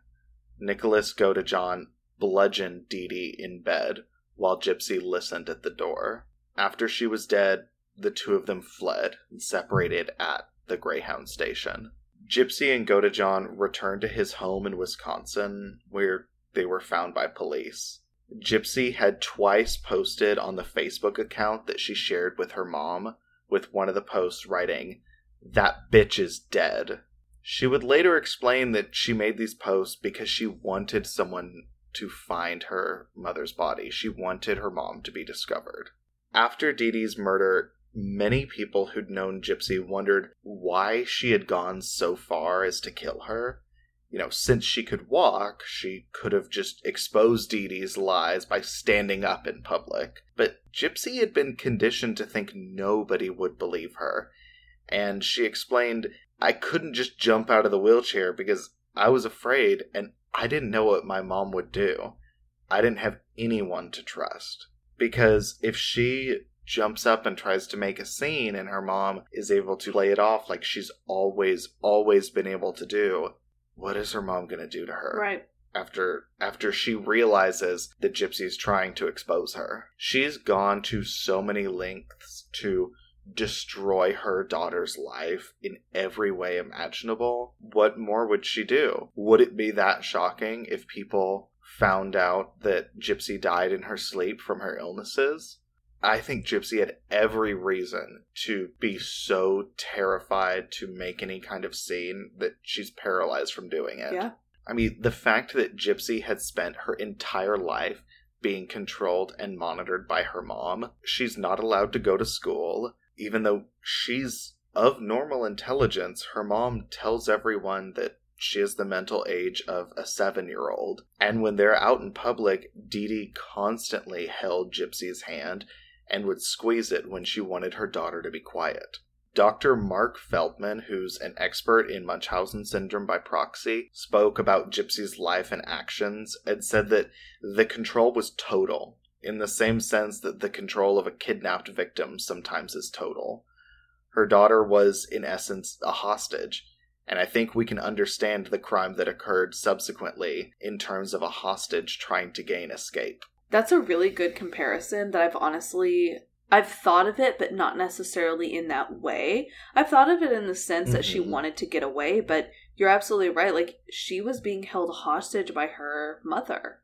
Nicholas Godejohn bludgeoned Dee Dee in bed while Gypsy listened at the door. After she was dead, the two of them fled and separated at the Greyhound station. Gypsy and Godejohn returned to his home in Wisconsin, where they were found by police. Gypsy had twice posted on the Facebook account that she shared with her mom, with one of the posts writing, That bitch is dead. She would later explain that she made these posts because she wanted someone to find her mother's body. She wanted her mom to be discovered. After Dee Dee's murder, many people who'd known Gypsy wondered why she had gone so far as to kill her. You know, since she could walk, she could have just exposed Dee Dee's lies by standing up in public. But Gypsy had been conditioned to think nobody would believe her. And she explained, I couldn't just jump out of the wheelchair because I was afraid and I didn't know what my mom would do. I didn't have anyone to trust. Because if she jumps up and tries to make a scene and her mom is able to play it off like she's always, always been able to do, what is her mom going to do to her? Right. after after she realizes that Gypsy's trying to expose her. She's gone to so many lengths to destroy her daughter's life in every way imaginable. What more would she do? Would it be that shocking if people found out that Gypsy died in her sleep from her illnesses? I think Gypsy had every reason to be so terrified to make any kind of scene that she's paralyzed from doing it. Yeah. I mean, the fact that Gypsy had spent her entire life being controlled and monitored by her mom, she's not allowed to go to school, even though she's of normal intelligence. Her mom tells everyone that she is the mental age of a seven year old. And when they're out in public, Dee Dee constantly held Gypsy's hand and would squeeze it when she wanted her daughter to be quiet. Dr. Marc Feldman, who's an expert in Munchausen syndrome by proxy, spoke about Gypsy's life and actions and said that the control was total, in the same sense that the control of a kidnapped victim sometimes is total. Her daughter was, in essence, a hostage, and I think we can understand the crime that occurred subsequently in terms of a hostage trying to gain escape. That's a really good comparison that I've honestly I've thought of it but not necessarily in that way. I've thought of it in the sense that she Mhm. wanted to get away, but you're absolutely right. Like she was being held hostage by her mother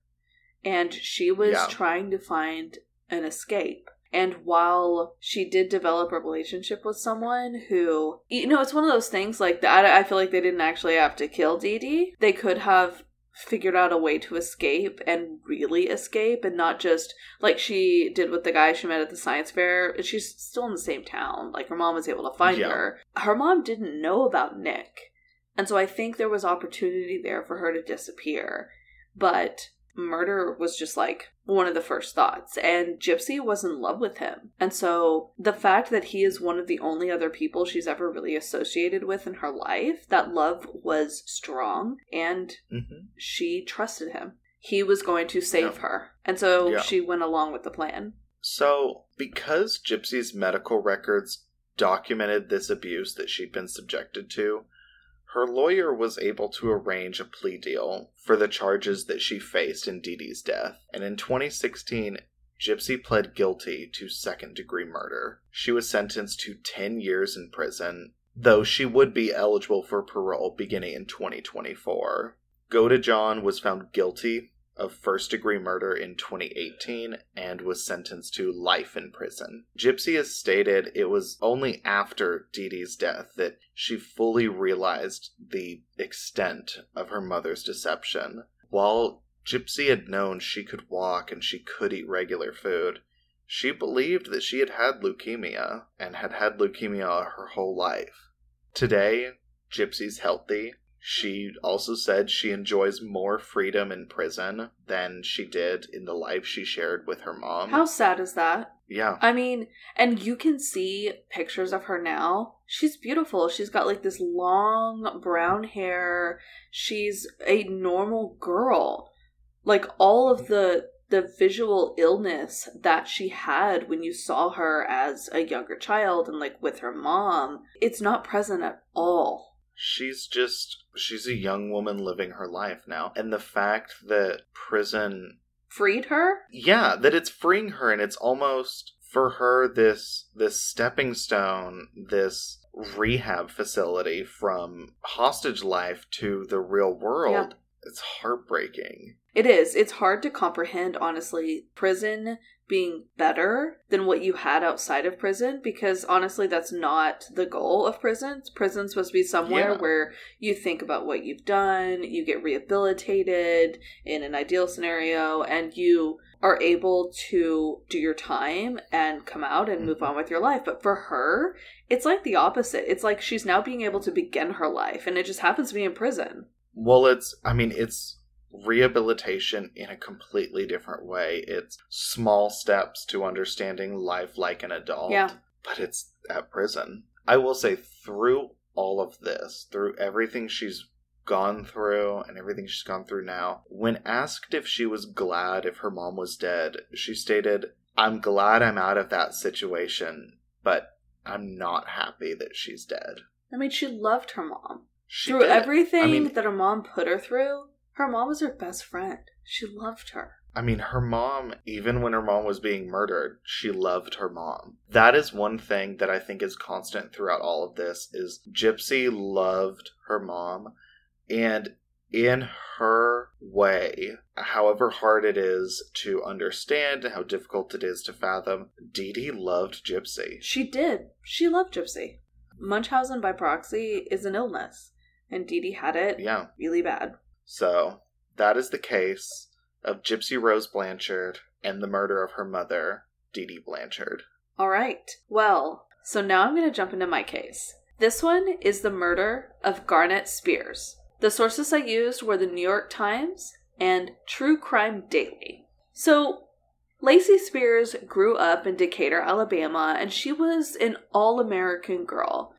and she was Yeah. trying to find an escape. And while she did develop a relationship with someone who, you know, it's one of those things like that. I feel like they didn't actually have to kill Dee Dee. They could have figured out a way to escape and really escape and not just like she did with the guy she met at the science fair. She's still in the same town. Like her mom was able to find Yeah. her. Her mom didn't know about Nick. And so I think there was opportunity there for her to disappear. But murder was just like one of the first thoughts. And Gypsy was in love with him. And so the fact that he is one of the only other people she's ever really associated with in her life, that love was strong and hmm she trusted him. He was going to save Yeah. her. And so Yeah. she went along with the plan. So, because Gypsy's medical records documented this abuse that she'd been subjected to, her lawyer was able to arrange a plea deal for the charges that she faced in Dee Dee's death. And in 2016, Gypsy pled guilty to second degree murder. She was sentenced to 10 years in prison, though she would be eligible for parole beginning in 2024. Godejohn was found guilty of first degree murder in 2018 and was sentenced to life in prison. Gypsy has stated it was only after Dee Dee's death that she fully realized the extent of her mother's deception. While Gypsy had known she could walk and she could eat regular food, she believed that she had had leukemia and had had leukemia her whole life. Today, Gypsy's healthy. She also said she enjoys more freedom in prison than she did in the life she shared with her mom. How sad is that? yeah. I mean, and you can see pictures of her now. She's beautiful. She's got like this long brown hair. She's a normal girl. Like all of the the visual illness that she had when you saw her as a younger child and like with her mom, it's not present at all. She's just she's a young woman living her life now. And the fact that prison Freed her? yeah, that it's freeing her and it's almost for her this this stepping stone, this rehab facility from hostage life to the real world. It's heartbreaking. It is. It's hard to comprehend, honestly, prison being better than what you had outside of prison because honestly, that's not the goal of prisons. Prison's supposed to be somewhere Yeah. where you think about what you've done, you get rehabilitated in an ideal scenario, and you are able to do your time and come out and move mm-hmm. on with your life. But for her, it's like the opposite. It's like she's now being able to begin her life, and it just happens to be in prison. Well, it's, I mean, it's rehabilitation in a completely different way. It's small steps to understanding life like an adult. Yeah. But it's at prison. I will say, through all of this, through everything she's gone through and everything she's gone through now, when asked if she was glad if her mom was dead, she stated, I'm glad I'm out of that situation, but I'm not happy that she's dead. I mean, she loved her mom. She through did. everything I mean, that her mom put her through, her mom was her best friend. She loved her. I mean, her mom, even when her mom was being murdered, she loved her mom. That is one thing that I think is constant throughout all of this is Gypsy loved her mom and in her way, however hard it is to understand and how difficult it is to fathom, Dee Dee loved Gypsy. She did. She loved Gypsy. Munchausen by proxy is an illness, and Dee Dee had it Yeah. really bad. So, that is the case of Gypsy Rose Blanchard and the murder of her mother, Dee Dee Blanchard. All right. Well, so now I'm going to jump into my case. This one is the murder of Garnet Spears. The sources I used were the New York Times and True Crime Daily. So, Lacey Spears grew up in Decatur, Alabama, and she was an all American girl.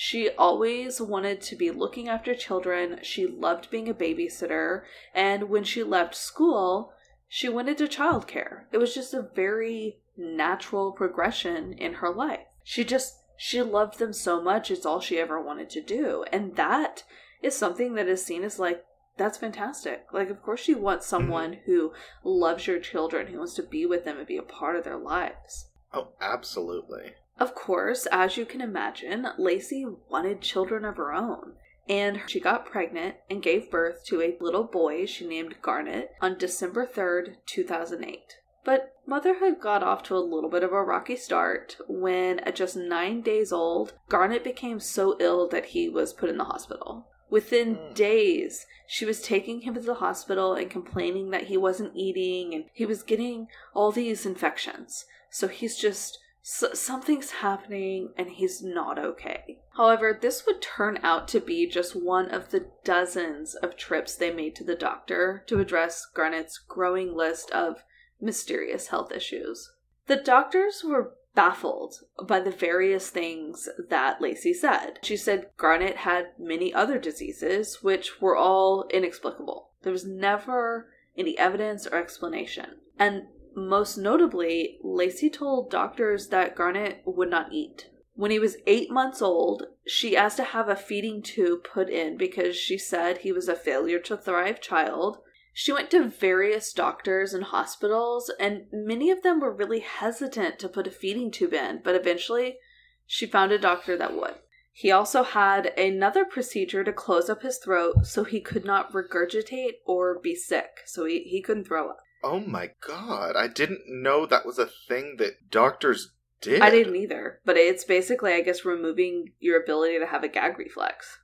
She always wanted to be looking after children. She loved being a babysitter. And when she left school, she went into childcare. It was just a very natural progression in her life. She just, she loved them so much, it's all she ever wanted to do. And that is something that is seen as like, that's fantastic. Like, of course, you want mm-hmm. someone who loves your children, who wants to be with them and be a part of their lives. Oh, absolutely. Of course, as you can imagine, Lacey wanted children of her own. And she got pregnant and gave birth to a little boy she named Garnet on December 3rd, 2008. But motherhood got off to a little bit of a rocky start when, at just nine days old, Garnet became so ill that he was put in the hospital. Within Mm. days, she was taking him to the hospital and complaining that he wasn't eating and he was getting all these infections. So he's just something's happening and he's not okay. However, this would turn out to be just one of the dozens of trips they made to the doctor to address Garnet's growing list of mysterious health issues. The doctors were baffled by the various things that Lacey said. She said Garnet had many other diseases, which were all inexplicable. There was never any evidence or explanation. And most notably, Lacey told doctors that Garnet would not eat. When he was eight months old, she asked to have a feeding tube put in because she said he was a failure to thrive child. She went to various doctors and hospitals, and many of them were really hesitant to put a feeding tube in, but eventually she found a doctor that would. He also had another procedure to close up his throat so he could not regurgitate or be sick, so he, he couldn't throw up. Oh my god, I didn't know that was a thing that doctors did. I didn't either, but it's basically, I guess, removing your ability to have a gag reflex.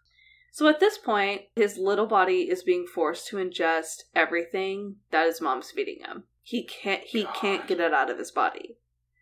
So at this point, his little body is being forced to ingest everything that his mom's feeding him. He can't he can't get it out of his body.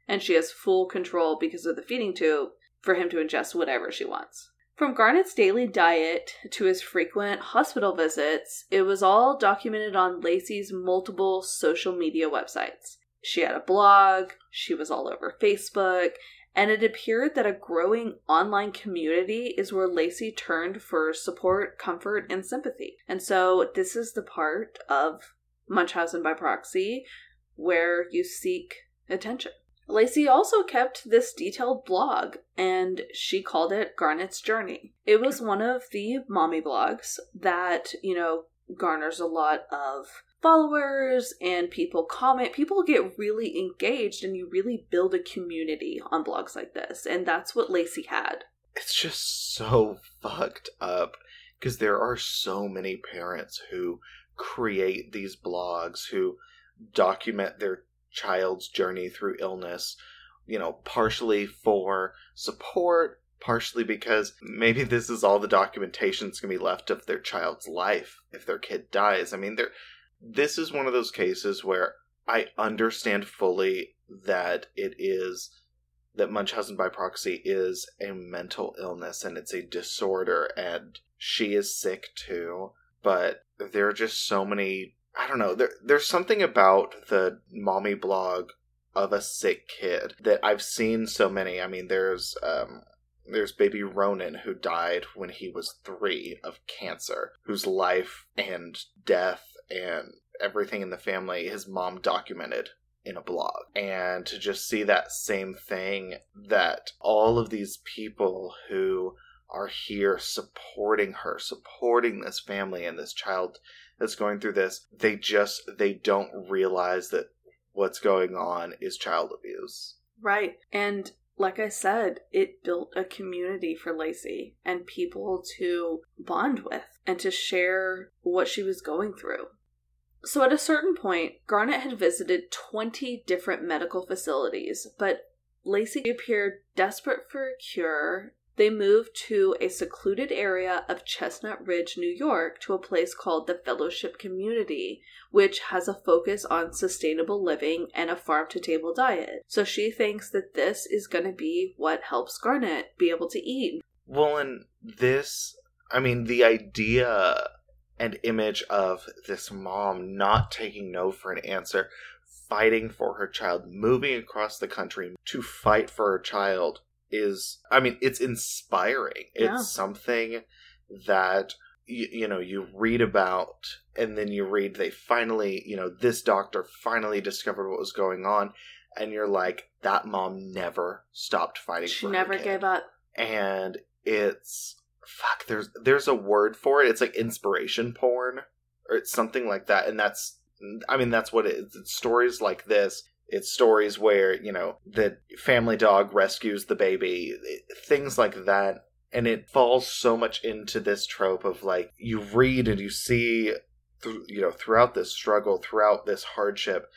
And she has full control because of the feeding tube for him to ingest whatever she wants. From Garnet's daily diet to his frequent hospital visits, it was all documented on Lacey's multiple social media websites. She had a blog, she was all over Facebook, and it appeared that a growing online community is where Lacey turned for support, comfort, and sympathy. And so this is the part of Munchausen by proxy where you seek attention. Lacey also kept this detailed blog and she called it Garnet's Journey. It was one of the mommy blogs that, you know, garners a lot of followers and people comment. People get really engaged and you really build a community on blogs like this. And that's what Lacey had. It's just so fucked up because there are so many parents who create these blogs who document their child's journey through illness, you know, partially for support, partially because maybe this is all the documentation that's going to be left of their child's life if their kid dies. I mean, there this is one of those cases where I understand fully that it is that Munchausen by proxy is a mental illness and it's a disorder and she is sick too. But there are just so many I don't know, there there's something about the mommy blog of a sick kid that I've seen so many. I mean there's um there's baby Ronan who died when he was three of cancer, whose life and death and everything in the family his mom documented in a blog. And to just see that same thing that all of these people who are here supporting her, supporting this family and this child that's going through this, they just they don't realize that what's going on is child abuse. Right. And like I said, it built a community for Lacey and people to bond with and to share what she was going through. So at a certain point, Garnet had visited 20 different medical facilities, but Lacey appeared desperate for a cure. They moved to a secluded area of Chestnut Ridge, New York, to a place called the Fellowship Community, which has a focus on sustainable living and a farm to table diet. So she thinks that this is going to be what helps Garnet be able to eat. Well, and this, I mean, the idea and image of this mom not taking no for an answer, fighting for her child, moving across the country to fight for her child is, I mean, it's inspiring. Yeah. It's something that, you, you know, you read about and then you read they finally, you know, this doctor finally discovered what was going on. And you're like, that mom never stopped fighting She for her never gave up. and it's fuck there's there's a word for it it's like inspiration porn or it's something like that and that's i mean that's what it is it's stories like this it's stories where you know the family dog rescues the baby things like that and it falls so much into this trope of like you read and you see through you know throughout this struggle throughout this hardship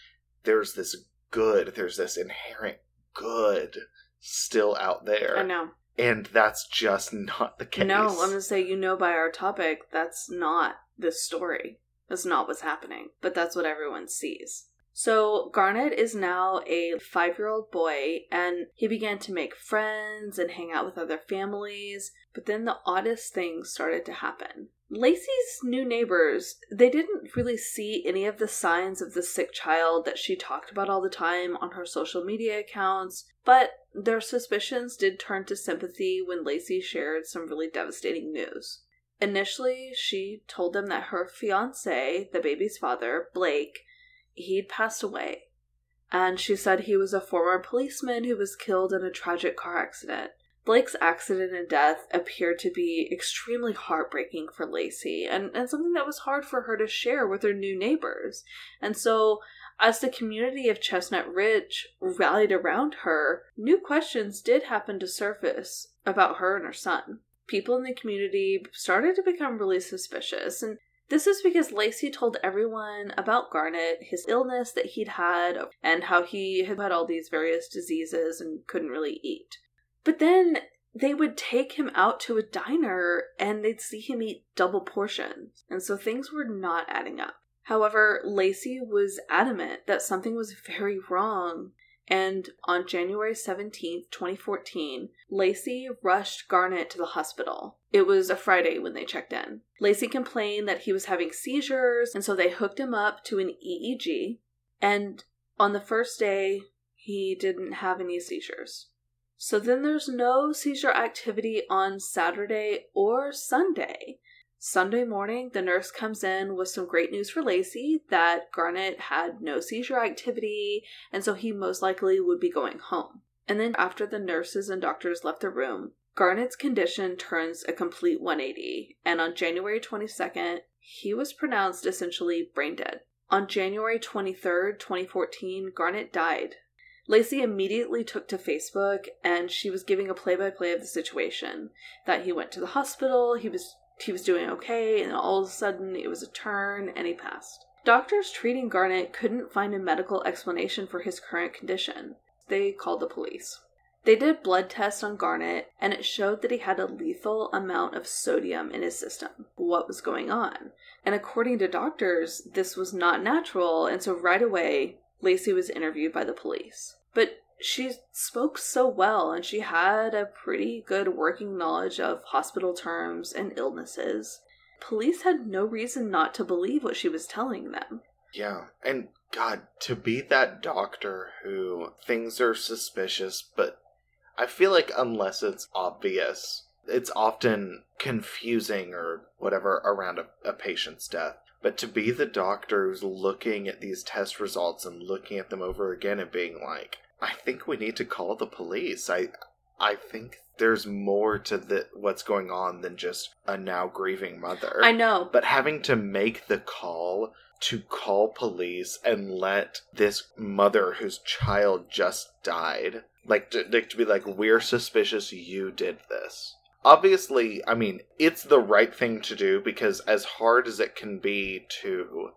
there's this good. There's this inherent good still out there. I know. And that's just not the case. No, I'm gonna say you know by our topic that's not the story. That's not what's happening. But that's what everyone sees. So Garnet is now a five year old boy, and he began to make friends and hang out with other families. But then the oddest things started to happen. Lacey's new neighbors, they didn't really see any of the signs of the sick child that she talked about all the time on her social media accounts, but their suspicions did turn to sympathy when Lacey shared some really devastating news. Initially, she told them that her fiance, the baby's father, Blake, he'd passed away. And she said he was a former policeman who was killed in a tragic car accident. Blake's accident and death appeared to be extremely heartbreaking for Lacey and, and something that was hard for her to share with her new neighbors. And so, as the community of Chestnut Ridge rallied around her, new questions did happen to surface about her and her son. People in the community started to become really suspicious, and this is because Lacey told everyone about Garnet, his illness that he'd had, and how he had had all these various diseases and couldn't really eat. But then they would take him out to a diner and they'd see him eat double portions. And so things were not adding up. However, Lacey was adamant that something was very wrong. And on January 17th, 2014, Lacey rushed Garnet to the hospital. It was a Friday when they checked in. Lacey complained that he was having seizures, and so they hooked him up to an EEG. And on the first day, he didn't have any seizures. So then there's no seizure activity on Saturday or Sunday. Sunday morning, the nurse comes in with some great news for Lacey that Garnet had no seizure activity, and so he most likely would be going home. And then, after the nurses and doctors left the room, Garnet's condition turns a complete 180, and on January 22nd, he was pronounced essentially brain dead. On January 23rd, 2014, Garnet died Lacey immediately took to Facebook and she was giving a play by play of the situation. That he went to the hospital, he was he was doing okay, and all of a sudden it was a turn and he passed. Doctors treating Garnet couldn't find a medical explanation for his current condition. They called the police. They did blood tests on Garnet and it showed that he had a lethal amount of sodium in his system. What was going on? And according to doctors, this was not natural, and so right away Lacey was interviewed by the police. But she spoke so well and she had a pretty good working knowledge of hospital terms and illnesses. Police had no reason not to believe what she was telling them. Yeah, and God, to be that doctor who things are suspicious, but I feel like unless it's obvious, it's often confusing or whatever around a, a patient's death. But to be the doctor who's looking at these test results and looking at them over again and being like, I think we need to call the police. I I think there's more to the what's going on than just a now grieving mother. I know. But having to make the call to call police and let this mother whose child just died like to, to be like we're suspicious you did this obviously, I mean, it's the right thing to do because as hard as it can be to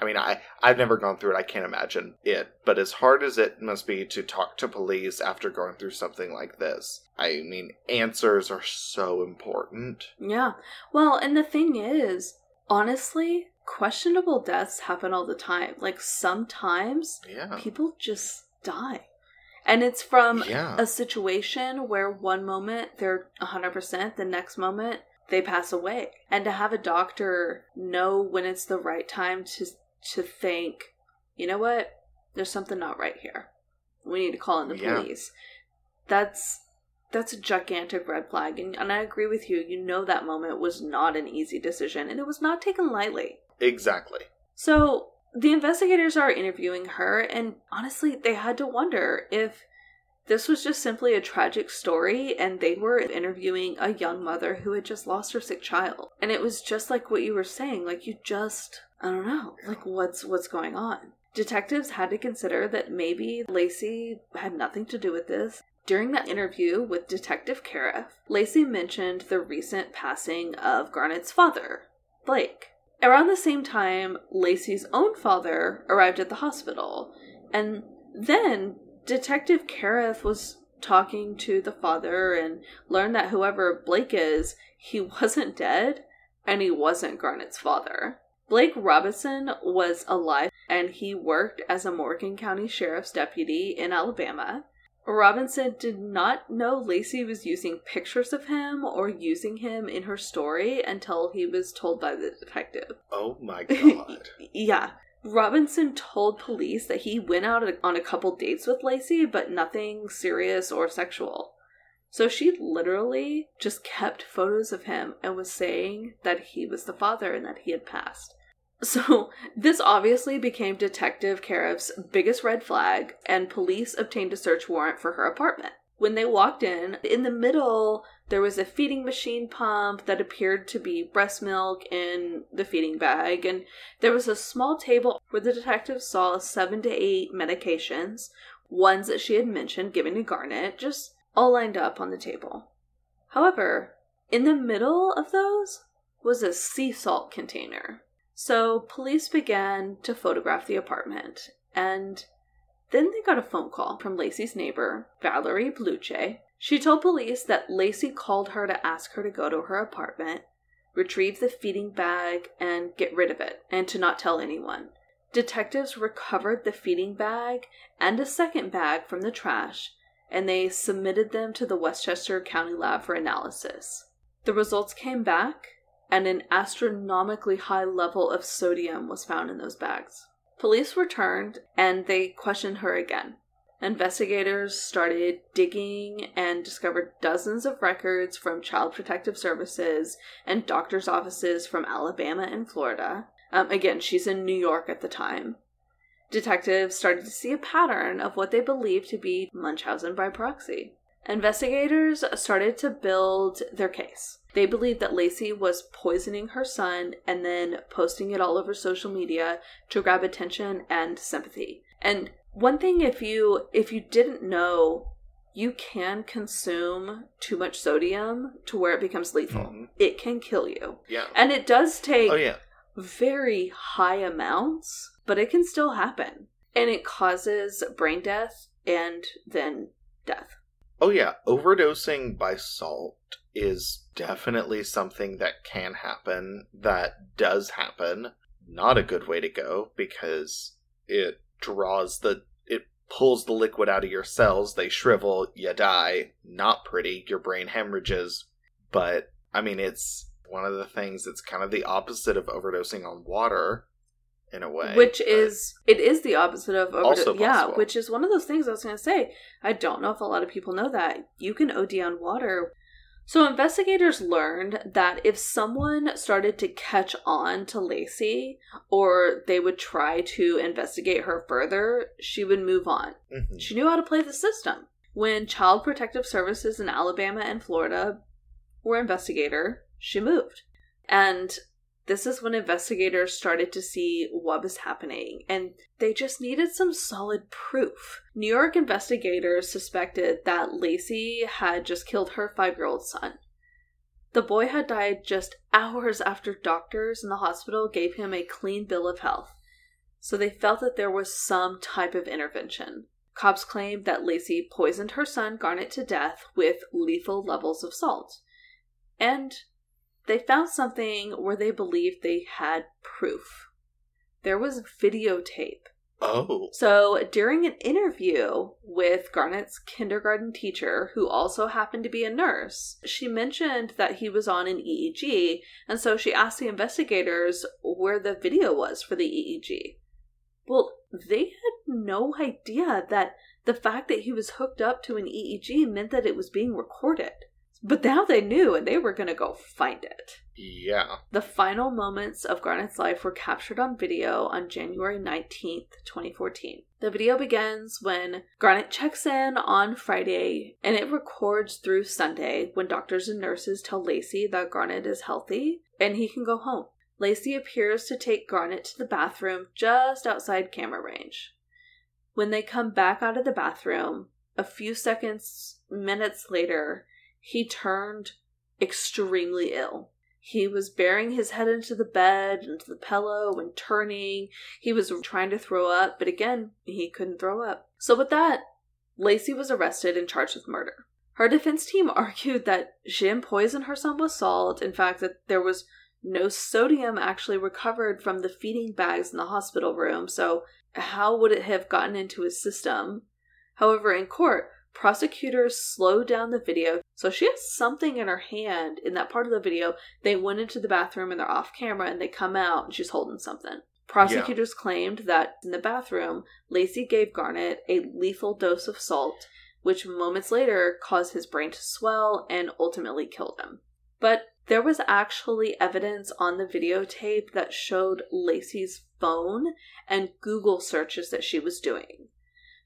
I mean, I I've never gone through it. I can't imagine it. But as hard as it must be to talk to police after going through something like this, I mean, answers are so important. Yeah. Well, and the thing is, honestly, questionable deaths happen all the time. Like sometimes yeah. people just die. And it's from yeah. a situation where one moment they're 100%, the next moment they pass away. And to have a doctor know when it's the right time to to think, you know what? There's something not right here. We need to call in the Yeah. police. That's that's a gigantic red flag and, and I agree with you. You know that moment was not an easy decision and it was not taken lightly. Exactly. So the investigators are interviewing her, and honestly, they had to wonder if this was just simply a tragic story and they were interviewing a young mother who had just lost her sick child. And it was just like what you were saying, like you just I don't know, like what's what's going on. Detectives had to consider that maybe Lacey had nothing to do with this. During that interview with Detective Cariff, Lacey mentioned the recent passing of Garnet's father, Blake. Around the same time, Lacey's own father arrived at the hospital, and Then Detective Kareth was talking to the father and learned that whoever Blake is, he wasn't dead and he wasn't Garnet's father. Blake Robinson was alive and he worked as a Morgan County Sheriff's deputy in Alabama. Robinson did not know Lacey was using pictures of him or using him in her story until he was told by the detective. Oh my god. yeah. Robinson told police that he went out on a couple dates with Lacey, but nothing serious or sexual. So she literally just kept photos of him and was saying that he was the father and that he had passed. So, this obviously became Detective Kareth's biggest red flag, and police obtained a search warrant for her apartment. When they walked in, in the middle, there was a feeding machine pump that appeared to be breast milk in the feeding bag, and there was a small table where the detective saw seven to eight medications, ones that she had mentioned giving to Garnet, just all lined up on the table. However, in the middle of those was a sea salt container. So police began to photograph the apartment, and then they got a phone call from Lacey's neighbor, Valerie Bluche. She told police that Lacey called her to ask her to go to her apartment, retrieve the feeding bag, and get rid of it, and to not tell anyone. Detectives recovered the feeding bag and a second bag from the trash and they submitted them to the Westchester County Lab for analysis. The results came back, and an astronomically high level of sodium was found in those bags. Police returned and they questioned her again. Investigators started digging and discovered dozens of records from Child Protective Services and doctors' offices from Alabama and Florida. Um, again, she's in New York at the time detectives started to see a pattern of what they believed to be Munchausen by proxy. Investigators started to build their case. They believed that Lacey was poisoning her son and then posting it all over social media to grab attention and sympathy. And one thing if you if you didn't know, you can consume too much sodium to where it becomes lethal. Mm-hmm. It can kill you. Yeah. And it does take oh, yeah. very high amounts but it can still happen. And it causes brain death and then death. Oh, yeah. Overdosing by salt is definitely something that can happen, that does happen. Not a good way to go because it draws the. It pulls the liquid out of your cells, they shrivel, you die. Not pretty. Your brain hemorrhages. But, I mean, it's one of the things that's kind of the opposite of overdosing on water in a way. Which is it is the opposite of overdose. Yeah, which is one of those things I was going to say. I don't know if a lot of people know that you can OD on water. So investigators learned that if someone started to catch on to Lacey or they would try to investigate her further, she would move on. Mm-hmm. She knew how to play the system. When Child Protective Services in Alabama and Florida were investigator, she moved. And this is when investigators started to see what was happening, and they just needed some solid proof. New York investigators suspected that Lacey had just killed her five year old son. The boy had died just hours after doctors in the hospital gave him a clean bill of health, so they felt that there was some type of intervention. Cops claimed that Lacey poisoned her son Garnet to death with lethal levels of salt. And they found something where they believed they had proof. There was videotape. Oh. So during an interview with Garnet's kindergarten teacher, who also happened to be a nurse, she mentioned that he was on an EEG, and so she asked the investigators where the video was for the EEG. Well, they had no idea that the fact that he was hooked up to an EEG meant that it was being recorded. But now they knew and they were going to go find it. Yeah. The final moments of Garnet's life were captured on video on January 19th, 2014. The video begins when Garnet checks in on Friday and it records through Sunday when doctors and nurses tell Lacey that Garnet is healthy and he can go home. Lacey appears to take Garnet to the bathroom just outside camera range. When they come back out of the bathroom, a few seconds, minutes later, he turned extremely ill. He was burying his head into the bed, into the pillow, and turning. He was trying to throw up, but again, he couldn't throw up. So, with that, Lacey was arrested and charged with murder. Her defense team argued that Jim poisoned poison her son with salt. In fact, that there was no sodium actually recovered from the feeding bags in the hospital room, so how would it have gotten into his system? However, in court, prosecutors slowed down the video, so she has something in her hand in that part of the video. They went into the bathroom and they're off camera and they come out and she's holding something. Prosecutors yeah. claimed that in the bathroom, Lacey gave Garnett a lethal dose of salt, which moments later caused his brain to swell and ultimately killed him. But there was actually evidence on the videotape that showed Lacey's phone and Google searches that she was doing.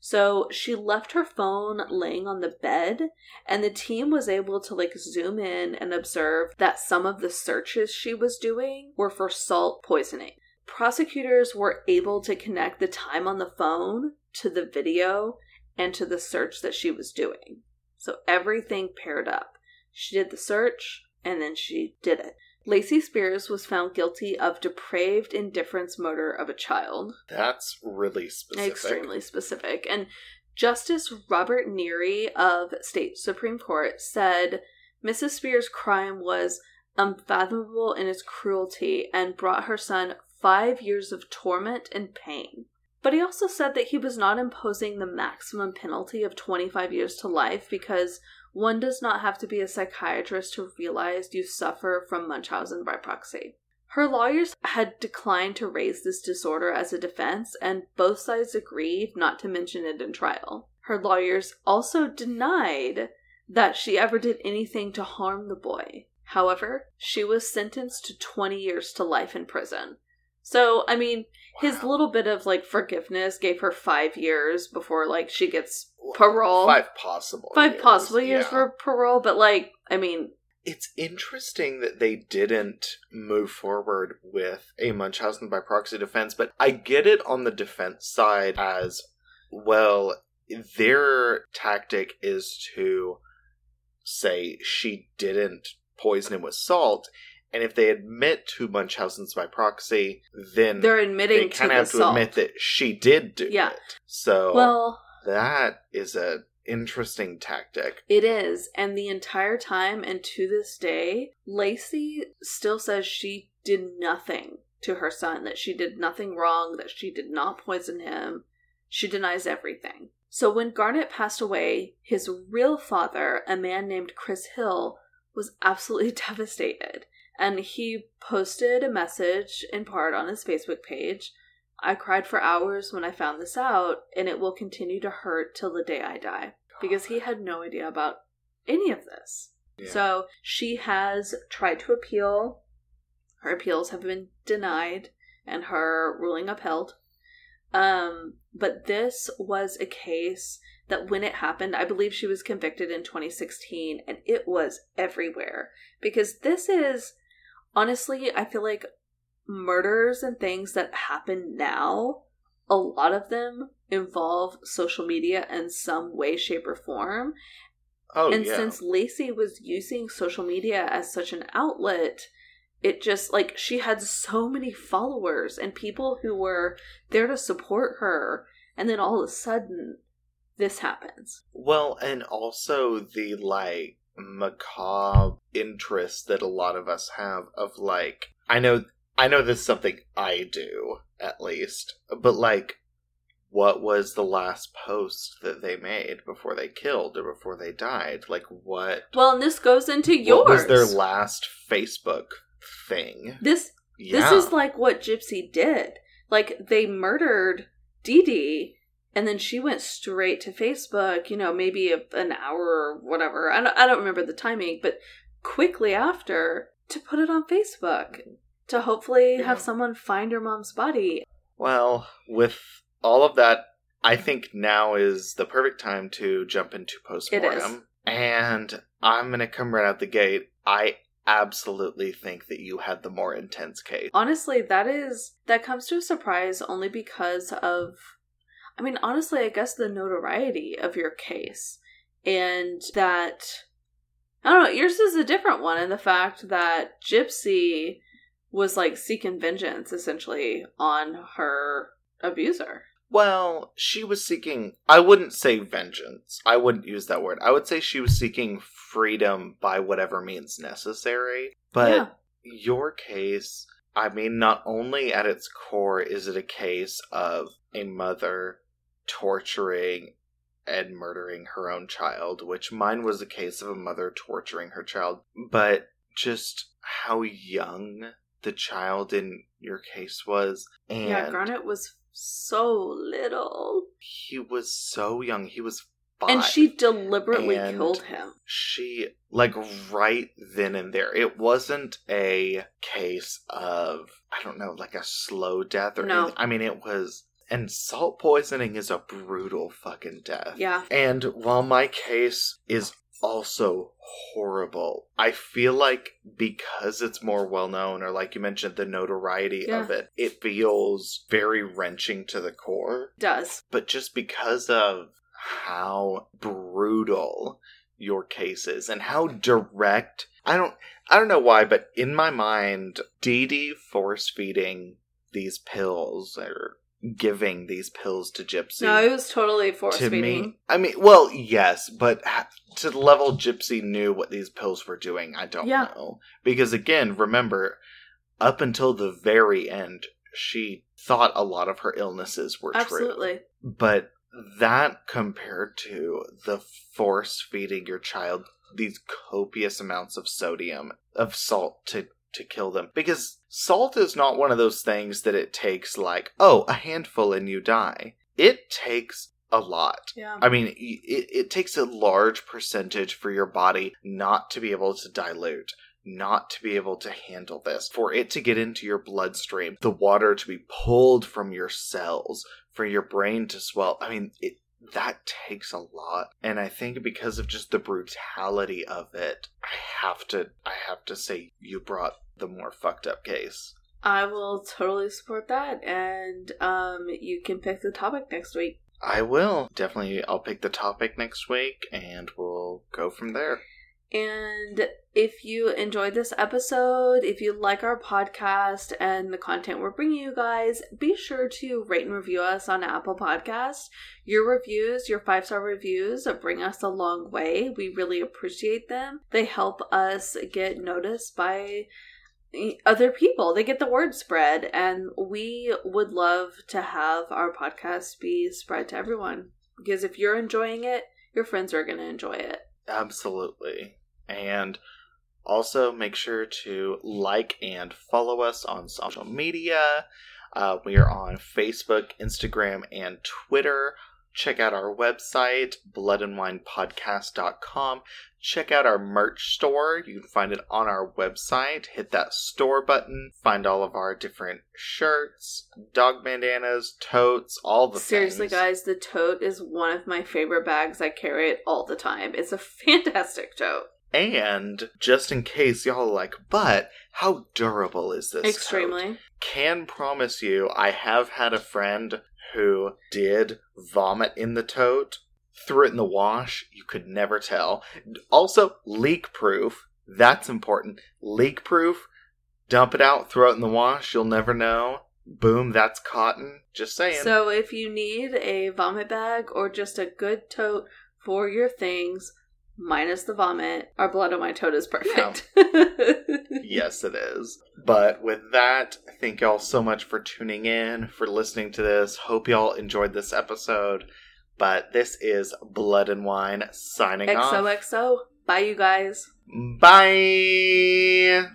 So she left her phone laying on the bed, and the team was able to like zoom in and observe that some of the searches she was doing were for salt poisoning. Prosecutors were able to connect the time on the phone to the video and to the search that she was doing. So everything paired up. She did the search and then she did it. Lacey Spears was found guilty of depraved indifference murder of a child. That's really specific. Extremely specific. And Justice Robert Neary of State Supreme Court said Mrs. Spears' crime was unfathomable in its cruelty and brought her son five years of torment and pain. But he also said that he was not imposing the maximum penalty of 25 years to life because one does not have to be a psychiatrist to realize you suffer from Munchausen by proxy. Her lawyers had declined to raise this disorder as a defense, and both sides agreed not to mention it in trial. Her lawyers also denied that she ever did anything to harm the boy. However, she was sentenced to 20 years to life in prison. So, I mean, wow. his little bit of like forgiveness gave her five years before like she gets parole. Five possible. Five years. possible years yeah. for parole, but like, I mean, it's interesting that they didn't move forward with a Munchausen by proxy defense, but I get it on the defense side as well. Their tactic is to say she didn't poison him with salt and if they admit to Munchausen's by proxy, then they're admitting they kind of have to admit that she did do yeah. it. So well, that is a interesting tactic. It is, and the entire time and to this day, Lacey still says she did nothing to her son, that she did nothing wrong, that she did not poison him. She denies everything. So when Garnet passed away, his real father, a man named Chris Hill, was absolutely devastated and he posted a message in part on his Facebook page. I cried for hours when I found this out, and it will continue to hurt till the day I die. Because he had no idea about any of this. Yeah. So she has tried to appeal. Her appeals have been denied and her ruling upheld. Um, but this was a case that when it happened, I believe she was convicted in 2016 and it was everywhere because this is honestly, I feel like murders and things that happen now, a lot of them involve social media in some way, shape, or form. Oh, and yeah. since Lacey was using social media as such an outlet, it just like she had so many followers and people who were there to support her, and then all of a sudden, this happens. Well, and also the like macabre interest that a lot of us have of like I know I know this is something I do at least, but like what was the last post that they made before they killed or before they died? Like what Well, and this goes into yours. What was their last Facebook thing? This yeah. this is like what Gypsy did. Like they murdered Dee Dee and then she went straight to Facebook, you know, maybe a, an hour or whatever. I don't, I don't remember the timing, but quickly after to put it on Facebook to hopefully yeah. have someone find her mom's body. Well, with all of that, I think now is the perfect time to jump into postmortem. And I'm going to come right out the gate. I absolutely think that you had the more intense case. Honestly, that is that comes to a surprise only because of I mean, honestly, I guess the notoriety of your case and that I don't know. Yours is a different one in the fact that Gypsy was like seeking vengeance essentially on her abuser. Well, she was seeking, I wouldn't say vengeance. I wouldn't use that word. I would say she was seeking freedom by whatever means necessary. But Yeah. your case, I mean, not only at its core is it a case of a mother torturing and murdering her own child, which mine was a case of a mother torturing her child, but just how young the child in your case was. And yeah, Garnet was so little. he was so young. He was five. And she deliberately And- killed him. she like right then and there. It wasn't a case of I don't know, like a slow death or No. anything. I mean, it was. And salt poisoning is a brutal fucking death. Yeah. And while my case is also horrible, I feel like because it's more well known, or like you mentioned, the notoriety Yeah. of it, it feels very wrenching to the core It Does. but just because of how brutal your case is and how direct I don't I don't know why, but in my mind, Dee Dee force feeding these pills or giving these pills to Gypsy. No, it was totally force to feeding. me, I mean, well, yes, but to the level Gypsy knew what these pills were doing, I don't Yeah. know. Because again, remember, up until the very end, she thought a lot of her illnesses were true Absolutely. but that compared to the force feeding your child these copious amounts of sodium of salt to to kill them because salt is not one of those things that it takes like oh a handful and you die it takes a lot Yeah. I mean, it, it takes a large percentage for your body not to be able to dilute, not to be able to handle this, for it to get into your bloodstream, the water to be pulled from your cells, for your brain to swell. I mean, it, that takes a lot. And I think because of just the brutality of it, I have to, I have to say you brought the more fucked up case. I will totally support that. And um, you can pick the topic next week. I will. Definitely, I'll pick the topic next week and we'll go from there. And if you enjoyed this episode, if you like our podcast and the content we're bringing you guys, be sure to rate and review us on Apple Podcasts. Your reviews, your five star reviews, bring us a long way. We really appreciate them. They help us get noticed by other people. They get the word spread, and we would love to have our podcast be spread to everyone. Because if you're enjoying it, your friends are going to enjoy it. Absolutely. And also make sure to like and follow us on social media. Uh, we are on Facebook, Instagram, and Twitter. Check out our website, bloodandwinepodcast.com. Check out our merch store. You can find it on our website. Hit that store button. Find all of our different shirts, dog bandanas, totes, all the Seriously, things. guys, the tote is one of my favorite bags. I carry it all the time. It's a fantastic tote. And just in case y'all are like, but how durable is this? tote?" Extremely. Can promise you, I have had a friend who did vomit in the tote, threw it in the wash. You could never tell. Also, leak proof. That's important. Leak proof. Dump it out, throw it in the wash. You'll never know. Boom, that's cotton. Just saying. So if you need a vomit bag or just a good tote for your things, minus the vomit, our Blood and Wine tote is perfect. yes, it is. But with that, thank y'all so much for tuning in, for listening to this. Hope y'all enjoyed this episode. But this is Blood and Wine signing off. XOXO. Bye, you guys. Bye.